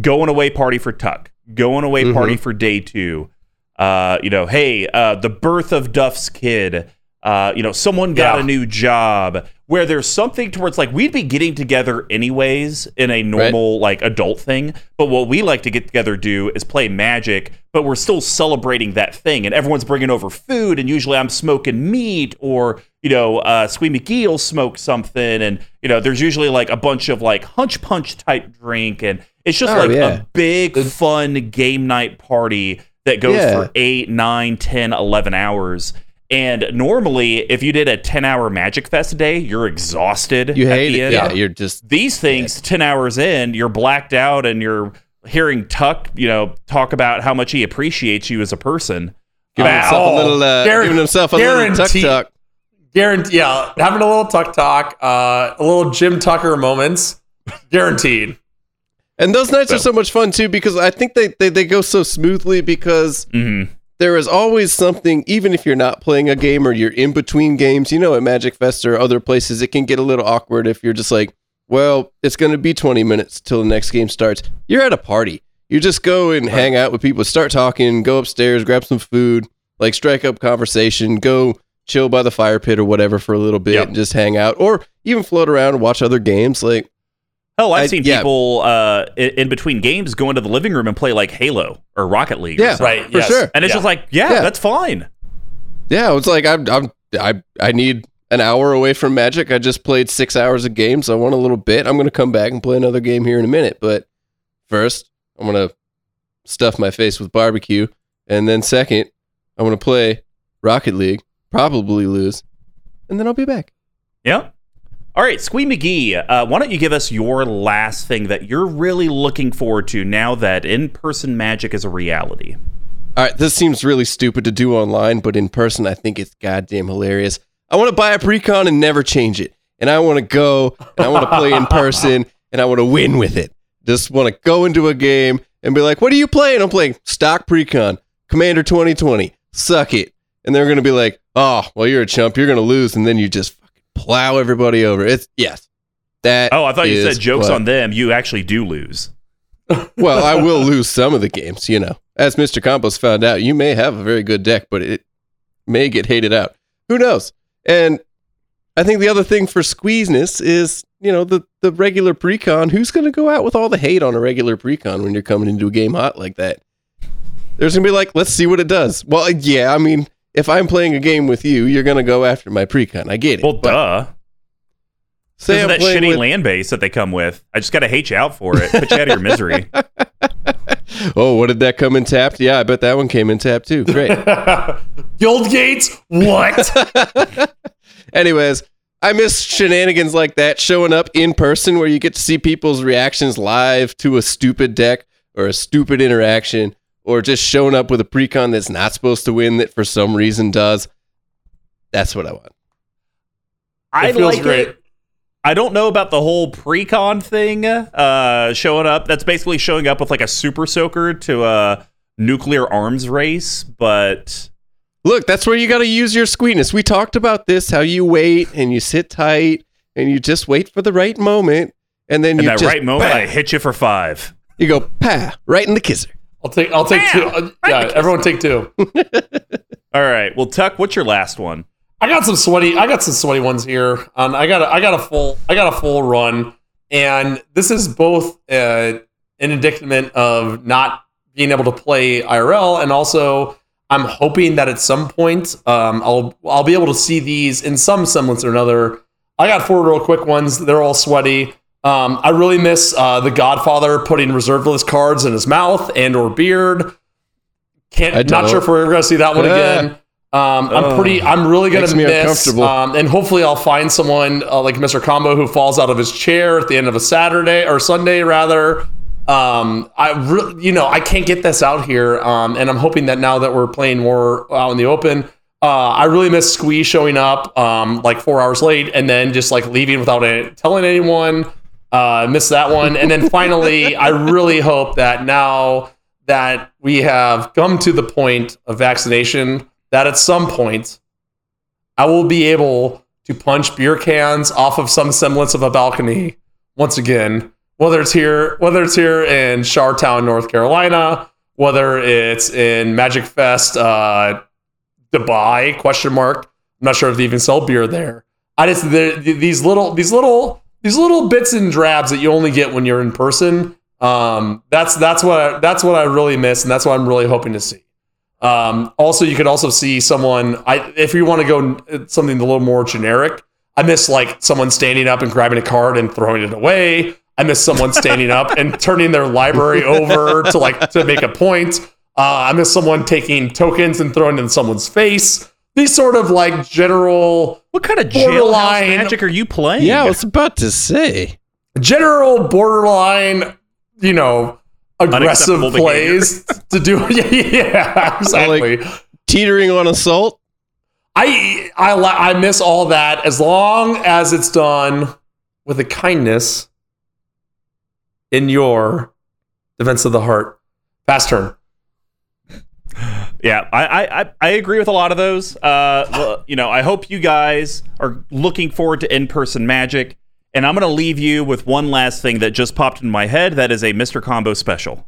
[SPEAKER 2] going away party for Tuck, going away
[SPEAKER 4] Mhm.
[SPEAKER 2] party for day two. Uh, you know, hey, uh, the birth of Duff's kid. Uh, you know, someone got
[SPEAKER 3] Yeah.
[SPEAKER 2] a new job. Where there's something towards like we'd be getting together anyways in a normal like adult thing, but what we like to get together do is play Magic, but we're still celebrating that thing, and everyone's bringing over food, and usually I'm smoking meat or you know, uh, Squee McGee will smoke something, and you know, there's usually like a bunch of like hunch punch type drink, and it's just
[SPEAKER 4] Oh,
[SPEAKER 2] like
[SPEAKER 4] yeah.
[SPEAKER 2] a big fun game night party that goes
[SPEAKER 4] Yeah.
[SPEAKER 2] for 8, 9, 10, 11 hours. And normally, if you did a 10 hour Magic Fest a day, you're exhausted.
[SPEAKER 4] You
[SPEAKER 2] at
[SPEAKER 4] hate
[SPEAKER 2] the
[SPEAKER 4] it.
[SPEAKER 2] end.
[SPEAKER 4] Yeah, you're just
[SPEAKER 2] These things, 10 hours in, you're blacked out and you're hearing Tuck, you know, talk about how much he appreciates you as a person.
[SPEAKER 4] giving
[SPEAKER 2] Wow.
[SPEAKER 4] himself a little, uh,
[SPEAKER 3] Guaran-
[SPEAKER 4] giving himself a little tuck
[SPEAKER 3] guaranteed-
[SPEAKER 4] tuck.
[SPEAKER 3] Guaranteed. Yeah, having a little tuck talk, uh, a little Jim Tucker moments, guaranteed.
[SPEAKER 4] And those nights are so much fun too because I think they, they, they go so smoothly because
[SPEAKER 2] hmm
[SPEAKER 4] there is always something, even if you're not playing a game or you're in between games, you know, at Magic Fest or other places, it can get a little awkward if you're just like, well, it's going to be 20 minutes till the next game starts. You're at a party. You just go and hang out with people, start talking, go upstairs, grab some food, like strike up conversation, go chill by the fire pit or whatever for a little bit
[SPEAKER 2] Yep.
[SPEAKER 4] and just hang out or even float around and watch other games. Like,
[SPEAKER 2] Hell, I've
[SPEAKER 4] I-
[SPEAKER 2] seen
[SPEAKER 4] yeah.
[SPEAKER 2] people uh, in, in between games go into the living room and play like Halo or Rocket League.
[SPEAKER 4] Yeah.
[SPEAKER 2] something.
[SPEAKER 3] Right.
[SPEAKER 4] For
[SPEAKER 3] yes.
[SPEAKER 4] sure.
[SPEAKER 2] And it's
[SPEAKER 3] Yeah.
[SPEAKER 2] just like, yeah,
[SPEAKER 4] Yeah.
[SPEAKER 2] that's fine.
[SPEAKER 4] Yeah, it's like I'm, I'm I I need an hour away from Magic. I just played six hours of games. I want a little bit. I'm gonna come back and play another game here in a minute. But first, I'm gonna stuff my face with barbecue, and then second, I'm gonna play Rocket League, probably lose, and then I'll be back.
[SPEAKER 2] Yeah. All right, Squee McGee, uh, why don't you give us your last thing that you're really looking forward to now that in person magic is a reality?
[SPEAKER 4] All right, this seems really stupid to do online, but in person, I think it's goddamn hilarious. I want to buy a precon and never change it, and I want to go and I want to play in person [laughs] and I want to win with it. Just want to go into a game and be like, "What are you playing?" I'm playing stock precon, Commander 2020. Suck it, and they're gonna be like, "Oh, well, you're a chump. You're gonna lose," and then you just plow everybody over. It's yes, that.
[SPEAKER 2] Oh, I thought you said jokes
[SPEAKER 4] what-
[SPEAKER 2] on them. You actually do lose. [laughs]
[SPEAKER 4] well, I will [laughs] lose some of the games, you know. As Mr. Campos found out, you may have a very good deck, but it may get hated out. Who knows? And I think the other thing for squeezeness is, you know, the, the regular precon. Who's going to go out with all the hate on a regular precon when you're coming into a game hot like that? There's going to be like, let's see what it does. Well, yeah, I mean, if I'm playing a game with you, you're going to go after my precon. I get it.
[SPEAKER 2] Well, duh.
[SPEAKER 4] say
[SPEAKER 2] that shitty
[SPEAKER 4] with-
[SPEAKER 2] land base that they come with. I just got to hate you out for it. Put you out of your misery. [laughs] [laughs]
[SPEAKER 4] oh, what did that come in tapped? Yeah, I bet that one came in tapped too. Great. [laughs]
[SPEAKER 3] Guild gates? What?
[SPEAKER 4] Anyways, I miss shenanigans like that showing up in person where you get to see people's reactions live to a stupid deck or a stupid interaction or just showing up with a precon that's not supposed to win that for some reason does. That's what I want.
[SPEAKER 2] I
[SPEAKER 3] feels
[SPEAKER 2] like
[SPEAKER 3] great.
[SPEAKER 2] it. I don't know about the whole pre-con thing uh, showing up. That's basically showing up with like a super soaker to a nuclear arms race, but
[SPEAKER 4] Look, that's where you got to use your squeakness. We talked about this how you wait and you sit tight and you just wait for the right moment and then
[SPEAKER 2] in
[SPEAKER 4] you
[SPEAKER 2] that
[SPEAKER 4] just
[SPEAKER 2] right moment,
[SPEAKER 4] bah,
[SPEAKER 2] I hit you for five.
[SPEAKER 4] you go pa right in the kisser.
[SPEAKER 3] I'll take. I'll take two. Uh, yeah, everyone take two. [laughs]
[SPEAKER 2] All right. Well, Tuck, what's your last one?
[SPEAKER 3] I got some sweaty. I got some sweaty ones here. Um, I got. A, I got a full. I got a full run, and this is both uh, an indictment of not being able to play IRL, and also I'm hoping that at some point um, I'll I'll be able to see these in some semblance or another. I got four real quick ones. They're all sweaty. Um, I really miss uh, the Godfather putting reserved list cards in his mouth and or beard. Can't not sure if we're ever gonna see that one
[SPEAKER 4] Ah.
[SPEAKER 3] again. Um, I'm
[SPEAKER 2] Oh.
[SPEAKER 3] pretty. I'm really gonna miss. Um, and hopefully, I'll find someone uh, like Mr. Combo who falls out of his chair at the end of a Saturday or Sunday, rather. Um, I really, you know, I can't get this out here. Um, and I'm hoping that now that we're playing more out in the open, uh, I really miss Squeeze showing up um, like four hours late and then just like leaving without any, telling anyone. Uh, miss that one. And then finally, I really hope that now that we have come to the point of vaccination, that at some point I will be able to punch beer cans off of some semblance of a balcony once again. Whether it's here, whether it's here in Chartown, North Carolina, whether it's in Magic Fest, uh, Dubai? Question mark. I'm not sure if they even sell beer there. I just the- these little these little these little bits and drabs that you only get when you're in person. Um, that's that's what I, that's what I really miss, and that's what I'm really hoping to see. Um, also, you could also see someone. I if you want to go something a little more generic. I miss like someone standing up and grabbing a card and throwing it away. I miss someone standing up and [laughs] turning their library over to like to make a point. Uh, I miss someone taking tokens and throwing in someone's face. These sort of like general,
[SPEAKER 2] What kind of jailhouse
[SPEAKER 3] Borderline-
[SPEAKER 2] magic are you playing?
[SPEAKER 4] Yeah, I was about to say.
[SPEAKER 3] general borderline, you know, aggressive plays to do. [laughs] Yeah, yeah, exactly.
[SPEAKER 4] Teetering on assault.
[SPEAKER 3] I I I miss all that as long as it's done with a kindness in your defense of the heart. Fast turn.
[SPEAKER 2] Yeah, I, I, I- I agree with a lot of those. Uh, you know, I hope you guys are looking forward to in-person magic, and I'm going to leave you with one last thing that just popped in my head. That is a Mr. Combo special.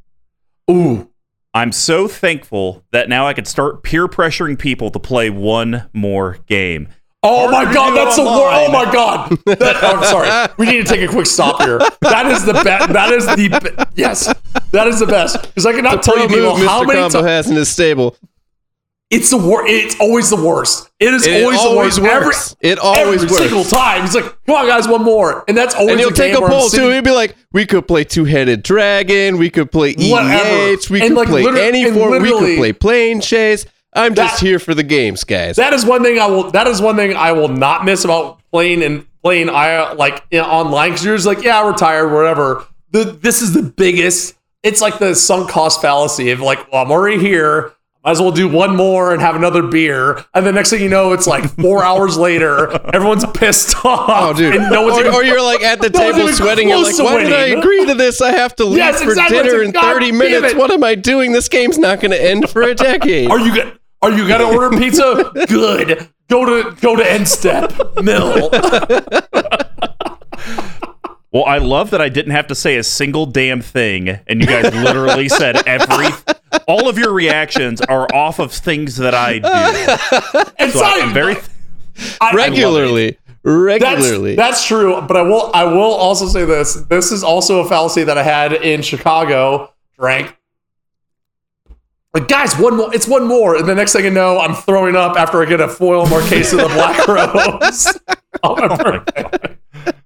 [SPEAKER 3] Ooh.
[SPEAKER 2] I'm so thankful that now I can start peer pressuring people to play one more game.
[SPEAKER 3] Oh my god, that's the wor-
[SPEAKER 2] online.
[SPEAKER 3] Oh my god. [laughs] That, oh, I'm sorry. We need to take a quick stop here. That is the best. That is the be- yes. That is the best because I cannot tell you people how
[SPEAKER 4] Mr.
[SPEAKER 3] many
[SPEAKER 4] Combo
[SPEAKER 3] times
[SPEAKER 4] has in his stable.
[SPEAKER 3] it's the worst. It's always the worst. It is
[SPEAKER 4] It
[SPEAKER 3] always,
[SPEAKER 4] always
[SPEAKER 3] the worst. Every-.
[SPEAKER 4] It always
[SPEAKER 3] every
[SPEAKER 4] works.
[SPEAKER 3] single time. He's like, "Come on, guys, one more," and that's always.
[SPEAKER 4] And he'll take a poll too. He'd be like, "We could play two-headed dragon. We could play
[SPEAKER 3] Whatever.
[SPEAKER 4] We
[SPEAKER 3] And,
[SPEAKER 4] could
[SPEAKER 3] like,
[SPEAKER 4] play any form. We could play plane chase. I'm just
[SPEAKER 3] That-
[SPEAKER 4] here for the games, guys."
[SPEAKER 3] That is one thing I will. That is one thing I will not miss about playing and playing. I like you know, online because you're just like, yeah, we're tired, whatever. The, this is the biggest. It's like the sunk cost fallacy of like, well, I'm already here. Might as well do one more and have another beer. And the next thing you know, it's like four [laughs] hours later. Everyone's pissed oh, off.
[SPEAKER 4] Oh, dude.
[SPEAKER 3] And no one's
[SPEAKER 4] or,
[SPEAKER 3] even-
[SPEAKER 4] or you're like at the [laughs]
[SPEAKER 3] no
[SPEAKER 4] table sweating. You're like, why did I agree to this? I have to leave
[SPEAKER 3] Yes,
[SPEAKER 4] for
[SPEAKER 3] exactly.
[SPEAKER 4] dinner in
[SPEAKER 3] God
[SPEAKER 4] 30 minutes. What am I doing? This game's not going to end for a [laughs] decade.
[SPEAKER 3] Are you go- Are you gonna order pizza? [laughs] Good. Go to go to End Step Mill. [laughs]
[SPEAKER 2] Well, I love that I didn't have to say a single damn thing, and you guys literally said every. All of your reactions are off of things that I do.
[SPEAKER 3] It's
[SPEAKER 2] So I'm very.
[SPEAKER 3] I- I
[SPEAKER 4] regularly, regularly.
[SPEAKER 3] That's, that's true, but I will I will also say this. This is also a fallacy that I had in Chicago. Drank. Like guys, one more. It's one more, and the next thing you know, I'm throwing up after I get a foil Marchesa of the Black [laughs] Rose. on my birthday.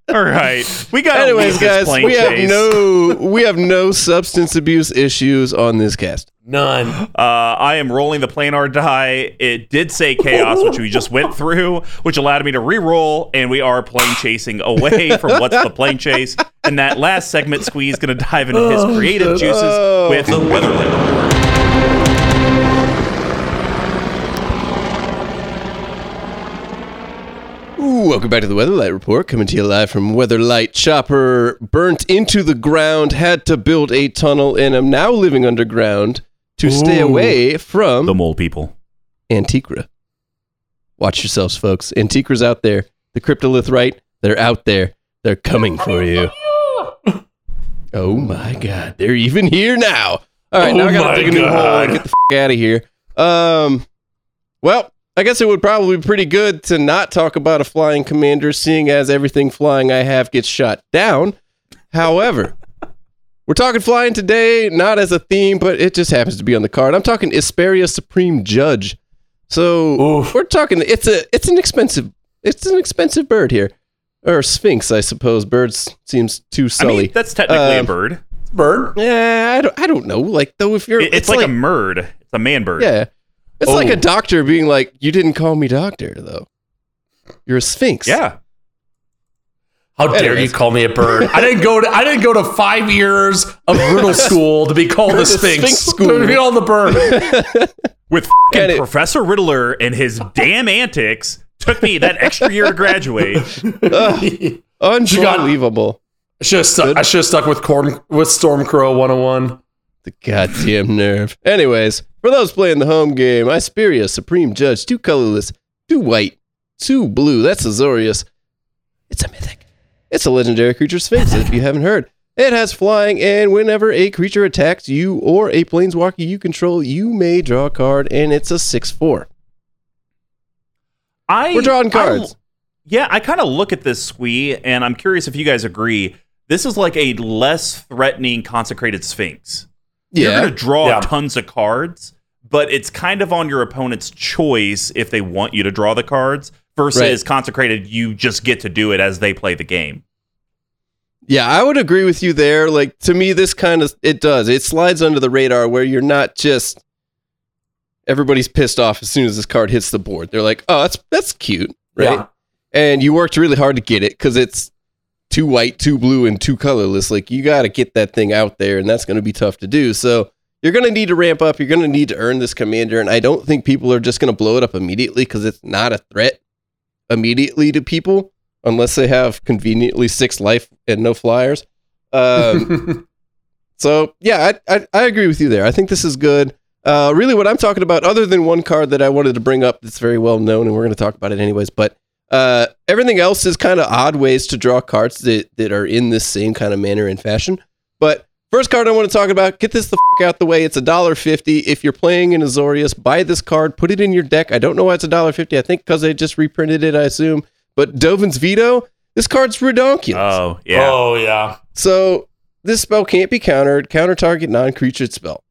[SPEAKER 2] All right, we got.
[SPEAKER 4] Anyways, guys,
[SPEAKER 2] plane
[SPEAKER 4] we have no we have no substance abuse issues on this cast.
[SPEAKER 3] None.
[SPEAKER 2] Uh, I am rolling the planar die. It did say chaos, which we just went through, which allowed me to re-roll, and we are plane chasing away from what's the plane chase. And that last segment, Squeeze going to dive into his creative juices
[SPEAKER 4] Oh.
[SPEAKER 2] with
[SPEAKER 1] The Weatherlight.
[SPEAKER 4] Welcome back to the Weatherlight Report, coming to you live from Weatherlight Chopper. Burnt into the ground, had to build a tunnel, and I'm now living underground to stay away from
[SPEAKER 2] the mole people.
[SPEAKER 4] Antiqua. Watch yourselves, folks. Antiqua's out there. The Cryptolith right, they're out there. They're coming for you. [laughs] Oh my god, they're even here now. All right, now I
[SPEAKER 3] Oh
[SPEAKER 4] gotta
[SPEAKER 3] my
[SPEAKER 4] dig a new hole and
[SPEAKER 3] God.
[SPEAKER 4] get the f- out of here. Um, well, I guess it would probably be pretty good to not talk about a flying commander, seeing as everything flying I have gets shot down. However, we're talking flying today, not as a theme, but it just happens to be on the card. I'm talking Isperia Supreme Judge. So
[SPEAKER 3] Oof.
[SPEAKER 4] we're talking. It's a. It's an expensive. It's an expensive bird here, or Sphinx, I suppose. Birds seems too
[SPEAKER 2] I
[SPEAKER 4] sully.
[SPEAKER 2] mean, that's technically a
[SPEAKER 4] Um,
[SPEAKER 2] bird.
[SPEAKER 3] Bird.
[SPEAKER 4] yeah, I don't. I don't know. Like though, if you're,
[SPEAKER 2] It- it's, like, a murd. It's a man bird.
[SPEAKER 4] yeah. It's
[SPEAKER 3] Oh.
[SPEAKER 4] like a oh. doctor being like, "You didn't call me doctor, though. You're a Sphinx."
[SPEAKER 2] Yeah.
[SPEAKER 3] How dare you call me a bird? I didn't go to I didn't go to five years of riddle [laughs] school to be called a Sphinx.
[SPEAKER 4] Sphinx school.
[SPEAKER 3] To be called the bird. [laughs]
[SPEAKER 2] With
[SPEAKER 4] it-
[SPEAKER 2] Professor Riddler and his damn antics took me that extra year to graduate.
[SPEAKER 4] Ugh, [laughs] unbelievable.
[SPEAKER 3] I should have stuck. I should have stuck with corn with Stormcrow 101.
[SPEAKER 4] The goddamn nerve. Anyways, for those playing the home game, Isperia, Supreme Judge, two colorless, two white, two blue. That's Azorius. It's a mythic. It's a legendary creature Sphinx, if you haven't heard. It has flying, and whenever a creature attacks you or a planeswalker you control, you may draw a card, and it's a 6 4.
[SPEAKER 2] I
[SPEAKER 4] We're drawing
[SPEAKER 2] I-
[SPEAKER 4] cards.
[SPEAKER 2] yeah, I kind of look at this squee, and I'm curious if you guys agree. This is like a less threatening consecrated sphinx. You're going to draw
[SPEAKER 3] Yeah.
[SPEAKER 2] tons of cards, but it's kind of on your opponent's choice if they want you to draw the cards. Versus
[SPEAKER 4] Right.
[SPEAKER 2] consecrated, you just get to do it as they play the game.
[SPEAKER 4] Yeah, I would agree with you there. Like to me, this kind of it does. It slides under the radar where you're not just everybody's pissed off as soon as this card hits the board. They're like, "Oh, that's that's cute, right?"
[SPEAKER 3] Yeah.
[SPEAKER 4] And you worked really hard to get it because it's two white, two blue, and two colorless. Like you got to get that thing out there, and that's going to be tough to do. So you're going to need to ramp up. You're going to need to earn this commander, and I don't think people are just going to blow it up immediately because it's not a threat immediately to people unless they have conveniently six life and no flyers. Um, [laughs] so yeah, I, I I agree with you there. I think this is good. Uh, really, what I'm talking about, other than one card that I wanted to bring up that's very well known, and we're going to talk about it anyways, but uh, everything else is kind of odd ways to draw cards that, that are in this same kind of manner and fashion. But first card I want to talk about, get this the f- out the way. It's a dollar fifty. If you're playing in Azorius, buy this card, put it in your deck. I don't know why it's a dollar fifty. I think because they just reprinted it, I assume. But Dovin's Veto, this card's redonkulous.
[SPEAKER 2] Oh yeah.
[SPEAKER 3] Oh yeah.
[SPEAKER 4] So this spell can't be countered. Counter target non-creature spell.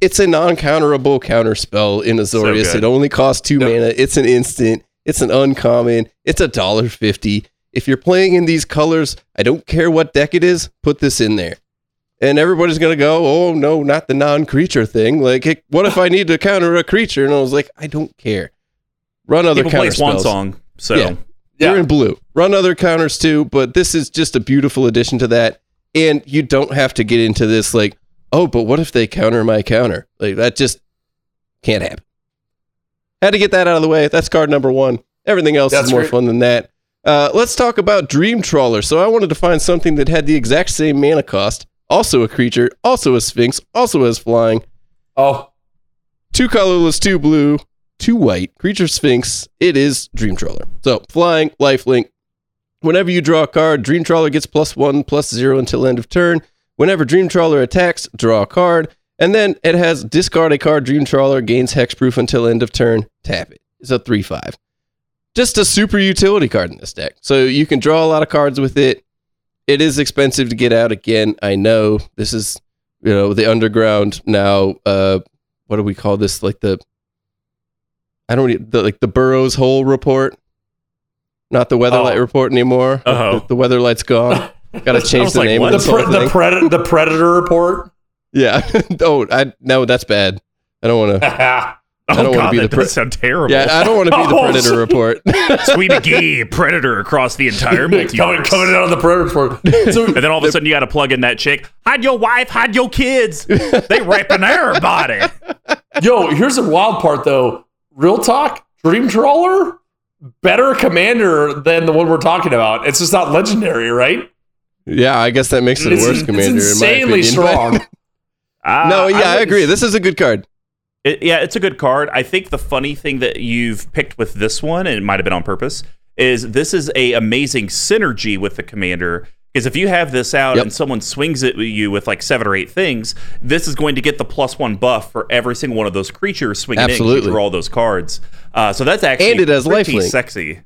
[SPEAKER 4] It's a non-counterable counter spell in Azorius.
[SPEAKER 2] good.
[SPEAKER 4] it only costs two
[SPEAKER 3] Yep.
[SPEAKER 4] mana. It's an instant. It's an uncommon. It's a dollar fifty. If you're playing in these colors, I don't care what deck it is. Put this in there, and everybody's gonna go, "Oh no, not the non-creature thing." Like, hey, what if I need to counter a creature? And I was like, I don't care. Run other
[SPEAKER 2] People
[SPEAKER 4] counter
[SPEAKER 2] play Swan
[SPEAKER 4] spells.
[SPEAKER 2] Song, so
[SPEAKER 4] Yeah.
[SPEAKER 3] Yeah.
[SPEAKER 4] You're in blue. Run other counters too, but this is just a beautiful addition to that. And you don't have to get into this like, oh, but what if they counter my counter? Like that just can't happen. Had to get that out of the way. That's card number one. Everything else
[SPEAKER 3] That's
[SPEAKER 4] is more
[SPEAKER 3] great.
[SPEAKER 4] fun than that. Uh, let's talk about Dream Trawler. So I wanted to find something that had the exact same mana cost, also a creature, also a Sphinx, also has flying,
[SPEAKER 3] Oh.
[SPEAKER 4] two colorless, two blue, two white, creature sphinx. It is Dream Trawler. So flying, lifelink. Whenever you draw a card, Dream Trawler gets plus one, plus zero until end of turn. Whenever Dream Trawler attacks, draw a card. And then it has discard a card, Dream Trawler gains hexproof until end of turn, tap it. It's a 3 5. Just a super utility card in this deck. So you can draw a lot of cards with it. It is expensive to get out again. I know this is, you know, the underground now. Uh, what do we call this? Like the I don't e- the, like the Burroughs Hole report, not the Weatherlight
[SPEAKER 3] Oh.
[SPEAKER 4] report anymore.
[SPEAKER 2] Oh.
[SPEAKER 4] the, the Weatherlight's gone. [laughs] Got to change the
[SPEAKER 2] like,
[SPEAKER 4] name
[SPEAKER 2] what?
[SPEAKER 4] of
[SPEAKER 3] The, pre- the,
[SPEAKER 4] thing.
[SPEAKER 3] pred- the Predator report.
[SPEAKER 4] Yeah. [laughs] oh, I no, that's bad. I don't want to.
[SPEAKER 3] yeah.
[SPEAKER 2] Oh
[SPEAKER 4] I don't oh,
[SPEAKER 2] wanna
[SPEAKER 4] be
[SPEAKER 2] that
[SPEAKER 4] the pre-
[SPEAKER 2] sound terrible.
[SPEAKER 4] Yeah, I don't want to be the
[SPEAKER 3] Oh,
[SPEAKER 4] Predator
[SPEAKER 3] shit.
[SPEAKER 4] report. [laughs]
[SPEAKER 2] Sweet gee, predator across the entire [laughs]
[SPEAKER 3] coming,
[SPEAKER 2] multiverse.
[SPEAKER 3] coming out on the Predator report. So,
[SPEAKER 2] and then all of a sudden you got to plug in that chick. Hide your wife, hide your kids. They raping everybody.
[SPEAKER 3] yo, here's the wild part though. Real talk, Dream Trawler, better commander than the one we're talking about. It's just not legendary, right?
[SPEAKER 4] yeah, I guess that makes it a
[SPEAKER 3] It's,
[SPEAKER 4] worse
[SPEAKER 3] it's
[SPEAKER 4] commander.
[SPEAKER 3] insanely
[SPEAKER 4] in my opinion, but-
[SPEAKER 3] strong.
[SPEAKER 2] Uh,
[SPEAKER 4] no, yeah, I,
[SPEAKER 2] wouldn't
[SPEAKER 4] agree. This is a good card.
[SPEAKER 2] It, yeah, it's a good card. I think the funny thing that you've picked with this one, and it might have been on purpose, is this is a amazing synergy with the commander. Because if you have this out
[SPEAKER 4] Yep.
[SPEAKER 2] and someone swings at you with like seven or eight things, this is going to get the plus one buff for every single one of those creatures swinging in. 'cause
[SPEAKER 4] Absolutely.
[SPEAKER 2] You draw all those cards. Uh, so that's actually
[SPEAKER 4] And it has
[SPEAKER 2] pretty
[SPEAKER 4] lifelink.
[SPEAKER 2] sexy.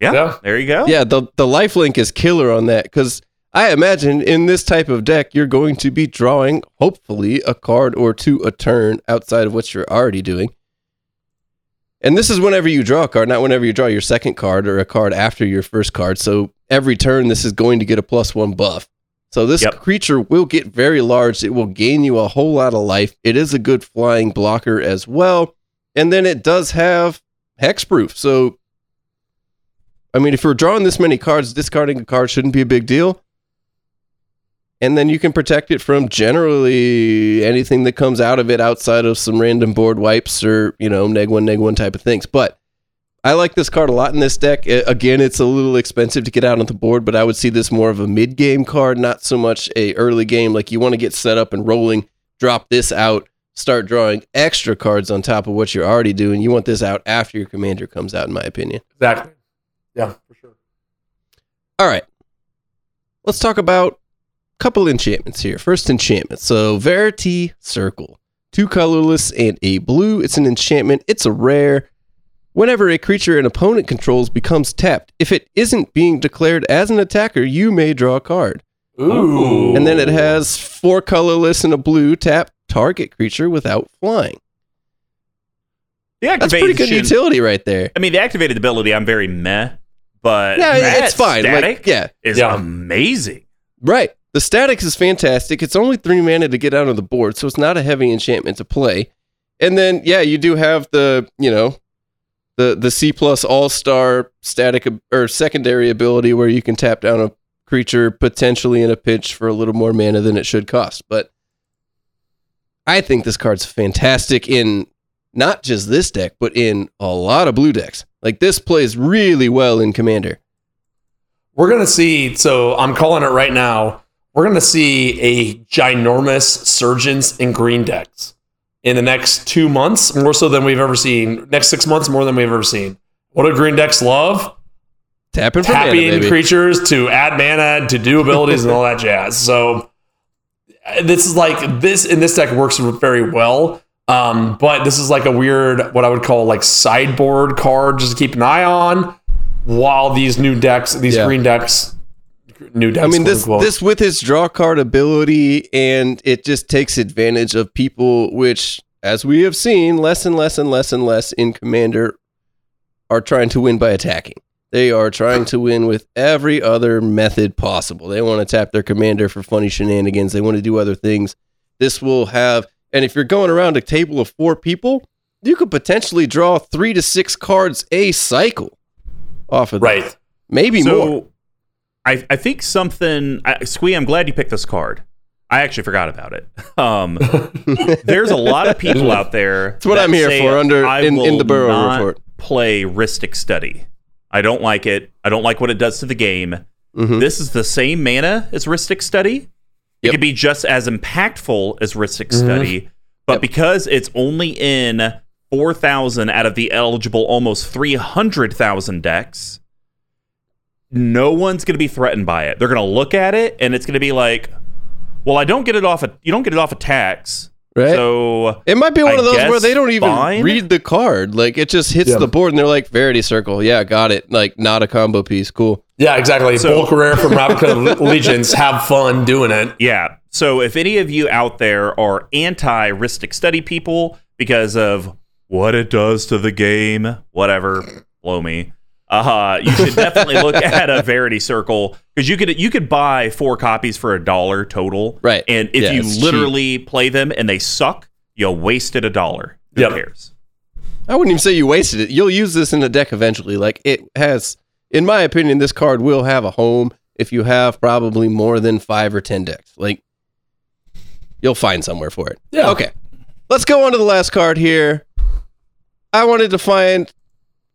[SPEAKER 2] Yeah,
[SPEAKER 3] Yeah.
[SPEAKER 2] there you go.
[SPEAKER 4] Yeah, the the lifelink is killer on that because I imagine in this type of deck you're going to be drawing hopefully a card or two a turn outside of what you're already doing. And this is whenever you draw a card, not whenever you draw your second card or a card after your first card. So every turn this is going to get a plus one buff. So this
[SPEAKER 2] Yep.
[SPEAKER 4] creature will get very large. It will gain you a whole lot of life. It is a good flying blocker as well. And then it does have hexproof. So I mean, if you're drawing this many cards, discarding a card shouldn't be a big deal. And then you can protect it from generally anything that comes out of it outside of some random board wipes or, you know, neg one, neg one type of things. But I like this card a lot in this deck. Again, it's a little expensive to get out on the board, but I would see this more of a mid game card, not so much a early game. Like you want to get set up and rolling, drop this out, start drawing extra cards on top of what you're already doing. You want this out after your commander comes out, in my opinion.
[SPEAKER 3] Exactly. Yeah, for sure.
[SPEAKER 4] All right. Let's talk about couple enchantments here. First enchantment. So Verity Circle. Two colorless and a blue. It's an enchantment. It's a rare. Whenever a creature an opponent controls becomes tapped, if it isn't being declared as an attacker, you may draw a card.
[SPEAKER 3] Ooh.
[SPEAKER 4] And then it has four colorless and a blue tap target creature without flying.
[SPEAKER 2] The
[SPEAKER 4] That's pretty good utility right there.
[SPEAKER 2] I mean, the activated ability, I'm very meh, but
[SPEAKER 4] Yeah,
[SPEAKER 2] that
[SPEAKER 4] it's fine.
[SPEAKER 2] Static
[SPEAKER 4] Like, yeah,
[SPEAKER 2] is
[SPEAKER 3] Yeah.
[SPEAKER 2] amazing.
[SPEAKER 4] Right. The static is fantastic. It's only three mana to get out of the board, so it's not a heavy enchantment to play. And then yeah, you do have the you know the the C plus All Star static or secondary ability where you can tap down a creature potentially in a pitch for a little more mana than it should cost. But I think this card's fantastic in not just this deck, but in a lot of blue decks. Like this plays really well in Commander.
[SPEAKER 3] We're gonna see. So I'm calling it right now. We're gonna see a ginormous surgence in green decks in the next two months, more so than we've ever seen. Next six months, more than we've ever seen. What do green decks love?
[SPEAKER 4] Tapping for mana, baby.
[SPEAKER 3] creatures to add mana, to do abilities, and all that jazz. So this is like this in this deck works very well. Um, but this is like a weird, what I would call like sideboard card, just to keep an eye on. While these new decks, these
[SPEAKER 4] Yeah.
[SPEAKER 3] green decks, new.
[SPEAKER 4] I mean, this
[SPEAKER 3] unquote.
[SPEAKER 4] this with his draw card ability, and it just takes advantage of people, which, as we have seen, less and less and less and less in Commander are trying to win by attacking. They are trying to win with every other method possible. They want to tap their commander for funny shenanigans. They want to do other things. This will have, and if you're going around a table of four people, you could potentially draw three to six cards a cycle off of that.
[SPEAKER 3] right.
[SPEAKER 4] Maybe more.
[SPEAKER 2] I, I think something I, Squee, I'm glad you picked this card. I actually forgot about it. [laughs] Um, [laughs] there's a lot of people out there.
[SPEAKER 4] That's what I'm here for under- in- in the Burrow
[SPEAKER 2] not
[SPEAKER 4] report."
[SPEAKER 2] Play Rhystic Study. I don't like it. I don't like what it does to the game.
[SPEAKER 4] Mhm.
[SPEAKER 2] This is the same mana as Rhystic Study. It
[SPEAKER 4] Yep.
[SPEAKER 2] could be just as impactful as Rhystic Study, but
[SPEAKER 4] Yep.
[SPEAKER 2] because it's only in 4,000 out of the eligible almost 300,000 decks, no one's going to be threatened by it. They're going to look at it and it's going to be like, well, I don't get it off. A, you don't get it off a tax,
[SPEAKER 4] Right?
[SPEAKER 2] so
[SPEAKER 4] It might be one
[SPEAKER 2] I
[SPEAKER 4] of those where they don't even
[SPEAKER 2] fine.
[SPEAKER 4] read the card. Like it just hits
[SPEAKER 3] Yeah.
[SPEAKER 4] the board and they're like, Verity Circle. Yeah, got it. Like not a combo piece. Cool.
[SPEAKER 3] Yeah, exactly.
[SPEAKER 2] So-
[SPEAKER 3] Bulk rare from Ravnica [laughs] Legions. Have fun doing it.
[SPEAKER 2] Yeah. So if any of you out there are anti Rhystic Study people because of what it does to the game, whatever, blow me. Uh, you should definitely look [laughs] at a Verity Circle because you could you could buy four copies for a dollar total,
[SPEAKER 4] Right.
[SPEAKER 2] And if
[SPEAKER 4] Yeah,
[SPEAKER 2] you
[SPEAKER 4] it's
[SPEAKER 2] literally play them and they suck, you wasted a dollar. Who
[SPEAKER 3] Yep.
[SPEAKER 2] cares?
[SPEAKER 4] I wouldn't even say you wasted it. You'll use this in the deck eventually. Like it has, in my opinion, this card will have a home if you have probably more than five or ten decks. Like you'll find somewhere for it.
[SPEAKER 3] Yeah.
[SPEAKER 4] Okay. Let's go on to the last card here. I wanted to find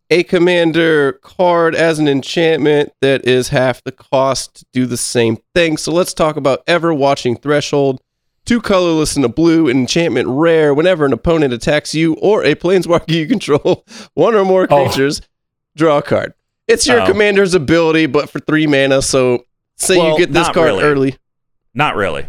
[SPEAKER 4] a commander card as an enchantment that is half the cost to do the same thing. So let's talk about Ever Watching Threshold. Two colorless and a blue, an enchantment rare. Whenever an opponent attacks you or a planeswalker [laughs] you control, one or more
[SPEAKER 3] Oh.
[SPEAKER 4] creatures, draw a card. It's your
[SPEAKER 2] Oh.
[SPEAKER 4] commander's ability, but for three mana. So say
[SPEAKER 2] Well,
[SPEAKER 4] you get this card
[SPEAKER 2] really.
[SPEAKER 4] early.
[SPEAKER 2] Not really.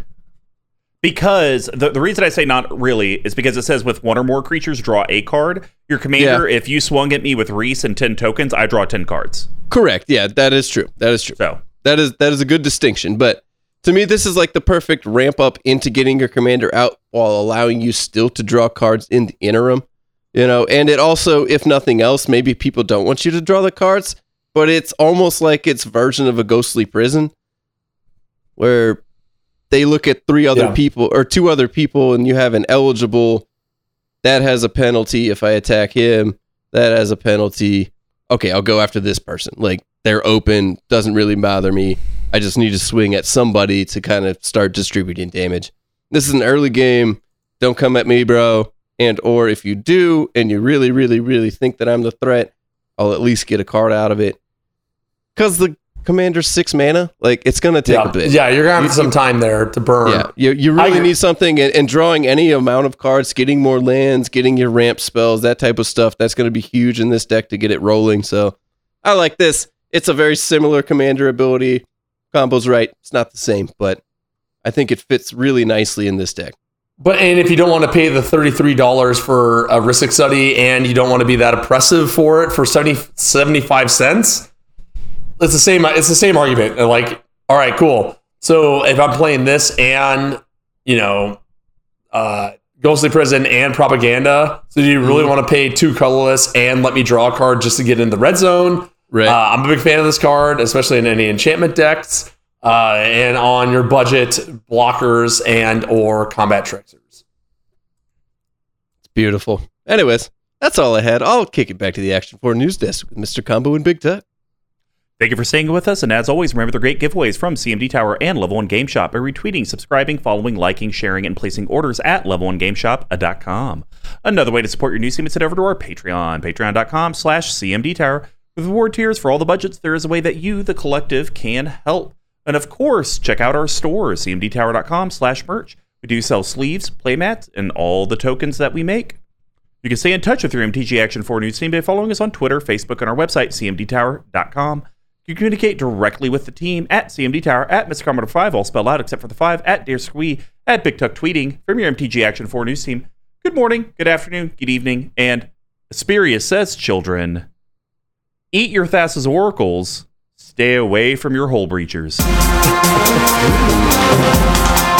[SPEAKER 2] Because the, the reason I say not really is because it says with one or more creatures, draw a card. Your commander, if you swung at me with Reese and 10 tokens, I draw 10 cards.
[SPEAKER 4] Correct. Yeah, that is true. That is true.
[SPEAKER 2] So,
[SPEAKER 4] That is that is a good distinction. But to me, this is like the perfect ramp up into getting your commander out while allowing you still to draw cards in the interim. You know, and it also, if nothing else, maybe people don't want you to draw the cards, but it's almost like its version of a ghostly prison where they look at three other
[SPEAKER 3] Yeah.
[SPEAKER 4] people or two other people and you have an eligible that has a penalty if I attack him, that has a penalty. Okay, I'll go after this person. Like they're open, doesn't really bother me. I just need to swing at somebody to kind of start distributing damage. This is an early game. Don't come at me, bro. And or if you do and you really really really think that I'm the threat, I'll at least get a card out of it. Cuz the commander's 6 mana, like it's going to take
[SPEAKER 3] Yeah.
[SPEAKER 4] a bit.
[SPEAKER 3] yeah, you're gonna have some time there to burn.
[SPEAKER 4] Yeah, you, you really
[SPEAKER 3] I-
[SPEAKER 4] need something, and, and drawing any amount of cards, getting more lands, getting your ramp spells, that type of stuff, that's going to be huge in this deck to get it rolling. So I like this. It's a very similar commander ability. Combo's right. It's not the same, but I think it fits really nicely in this deck.
[SPEAKER 3] But and if you don't want to pay the thirty-three dollars for a Rhystic Study, and you don't want to be that oppressive for it for 70, 75 cents, it's the same. It's the same argument. And like, all right, cool. So if I'm playing this and you know, uh, Ghostly Prison and Propaganda, so do you really want to pay two colorless and let me draw a card just to get in the red zone?
[SPEAKER 4] Right.
[SPEAKER 3] Uh, I'm a big fan of this card, especially in any enchantment decks, uh, and on your budget blockers and or combat tricksters.
[SPEAKER 4] It's beautiful. Anyways, that's all I had. I'll kick it back to the Action 4 news desk with Mr. Combo and Big Tuck.
[SPEAKER 2] Thank you for staying with us, and as always, remember the great giveaways from CMD Tower and Level 1 Game Shop by retweeting, subscribing, following, liking, sharing, and placing orders at level1gameshop.com. Another way to support your news team is head over to our Patreon, patreon.com slash CMD Tower. With reward tiers for all the budgets, there is a way that you, the collective, can help. And of course, check out our store, cmdtower.com slash merch. We do sell sleeves, playmats, and all the tokens that we make. You can stay in touch with your MTG Action 4 news team by following us on Twitter, Facebook, and our website, cmdtower.com. You can communicate directly with the team at CMD Tower, at Mr. Commodore 5, all spelled out except for the 5, at Dear Squee, at Big Tuck Tweeting from your MTG Action 4 news team. Good morning, good afternoon, good evening, and Asperius says, children, eat your Thassa's oracles, stay away from your Hullbreachers. [laughs]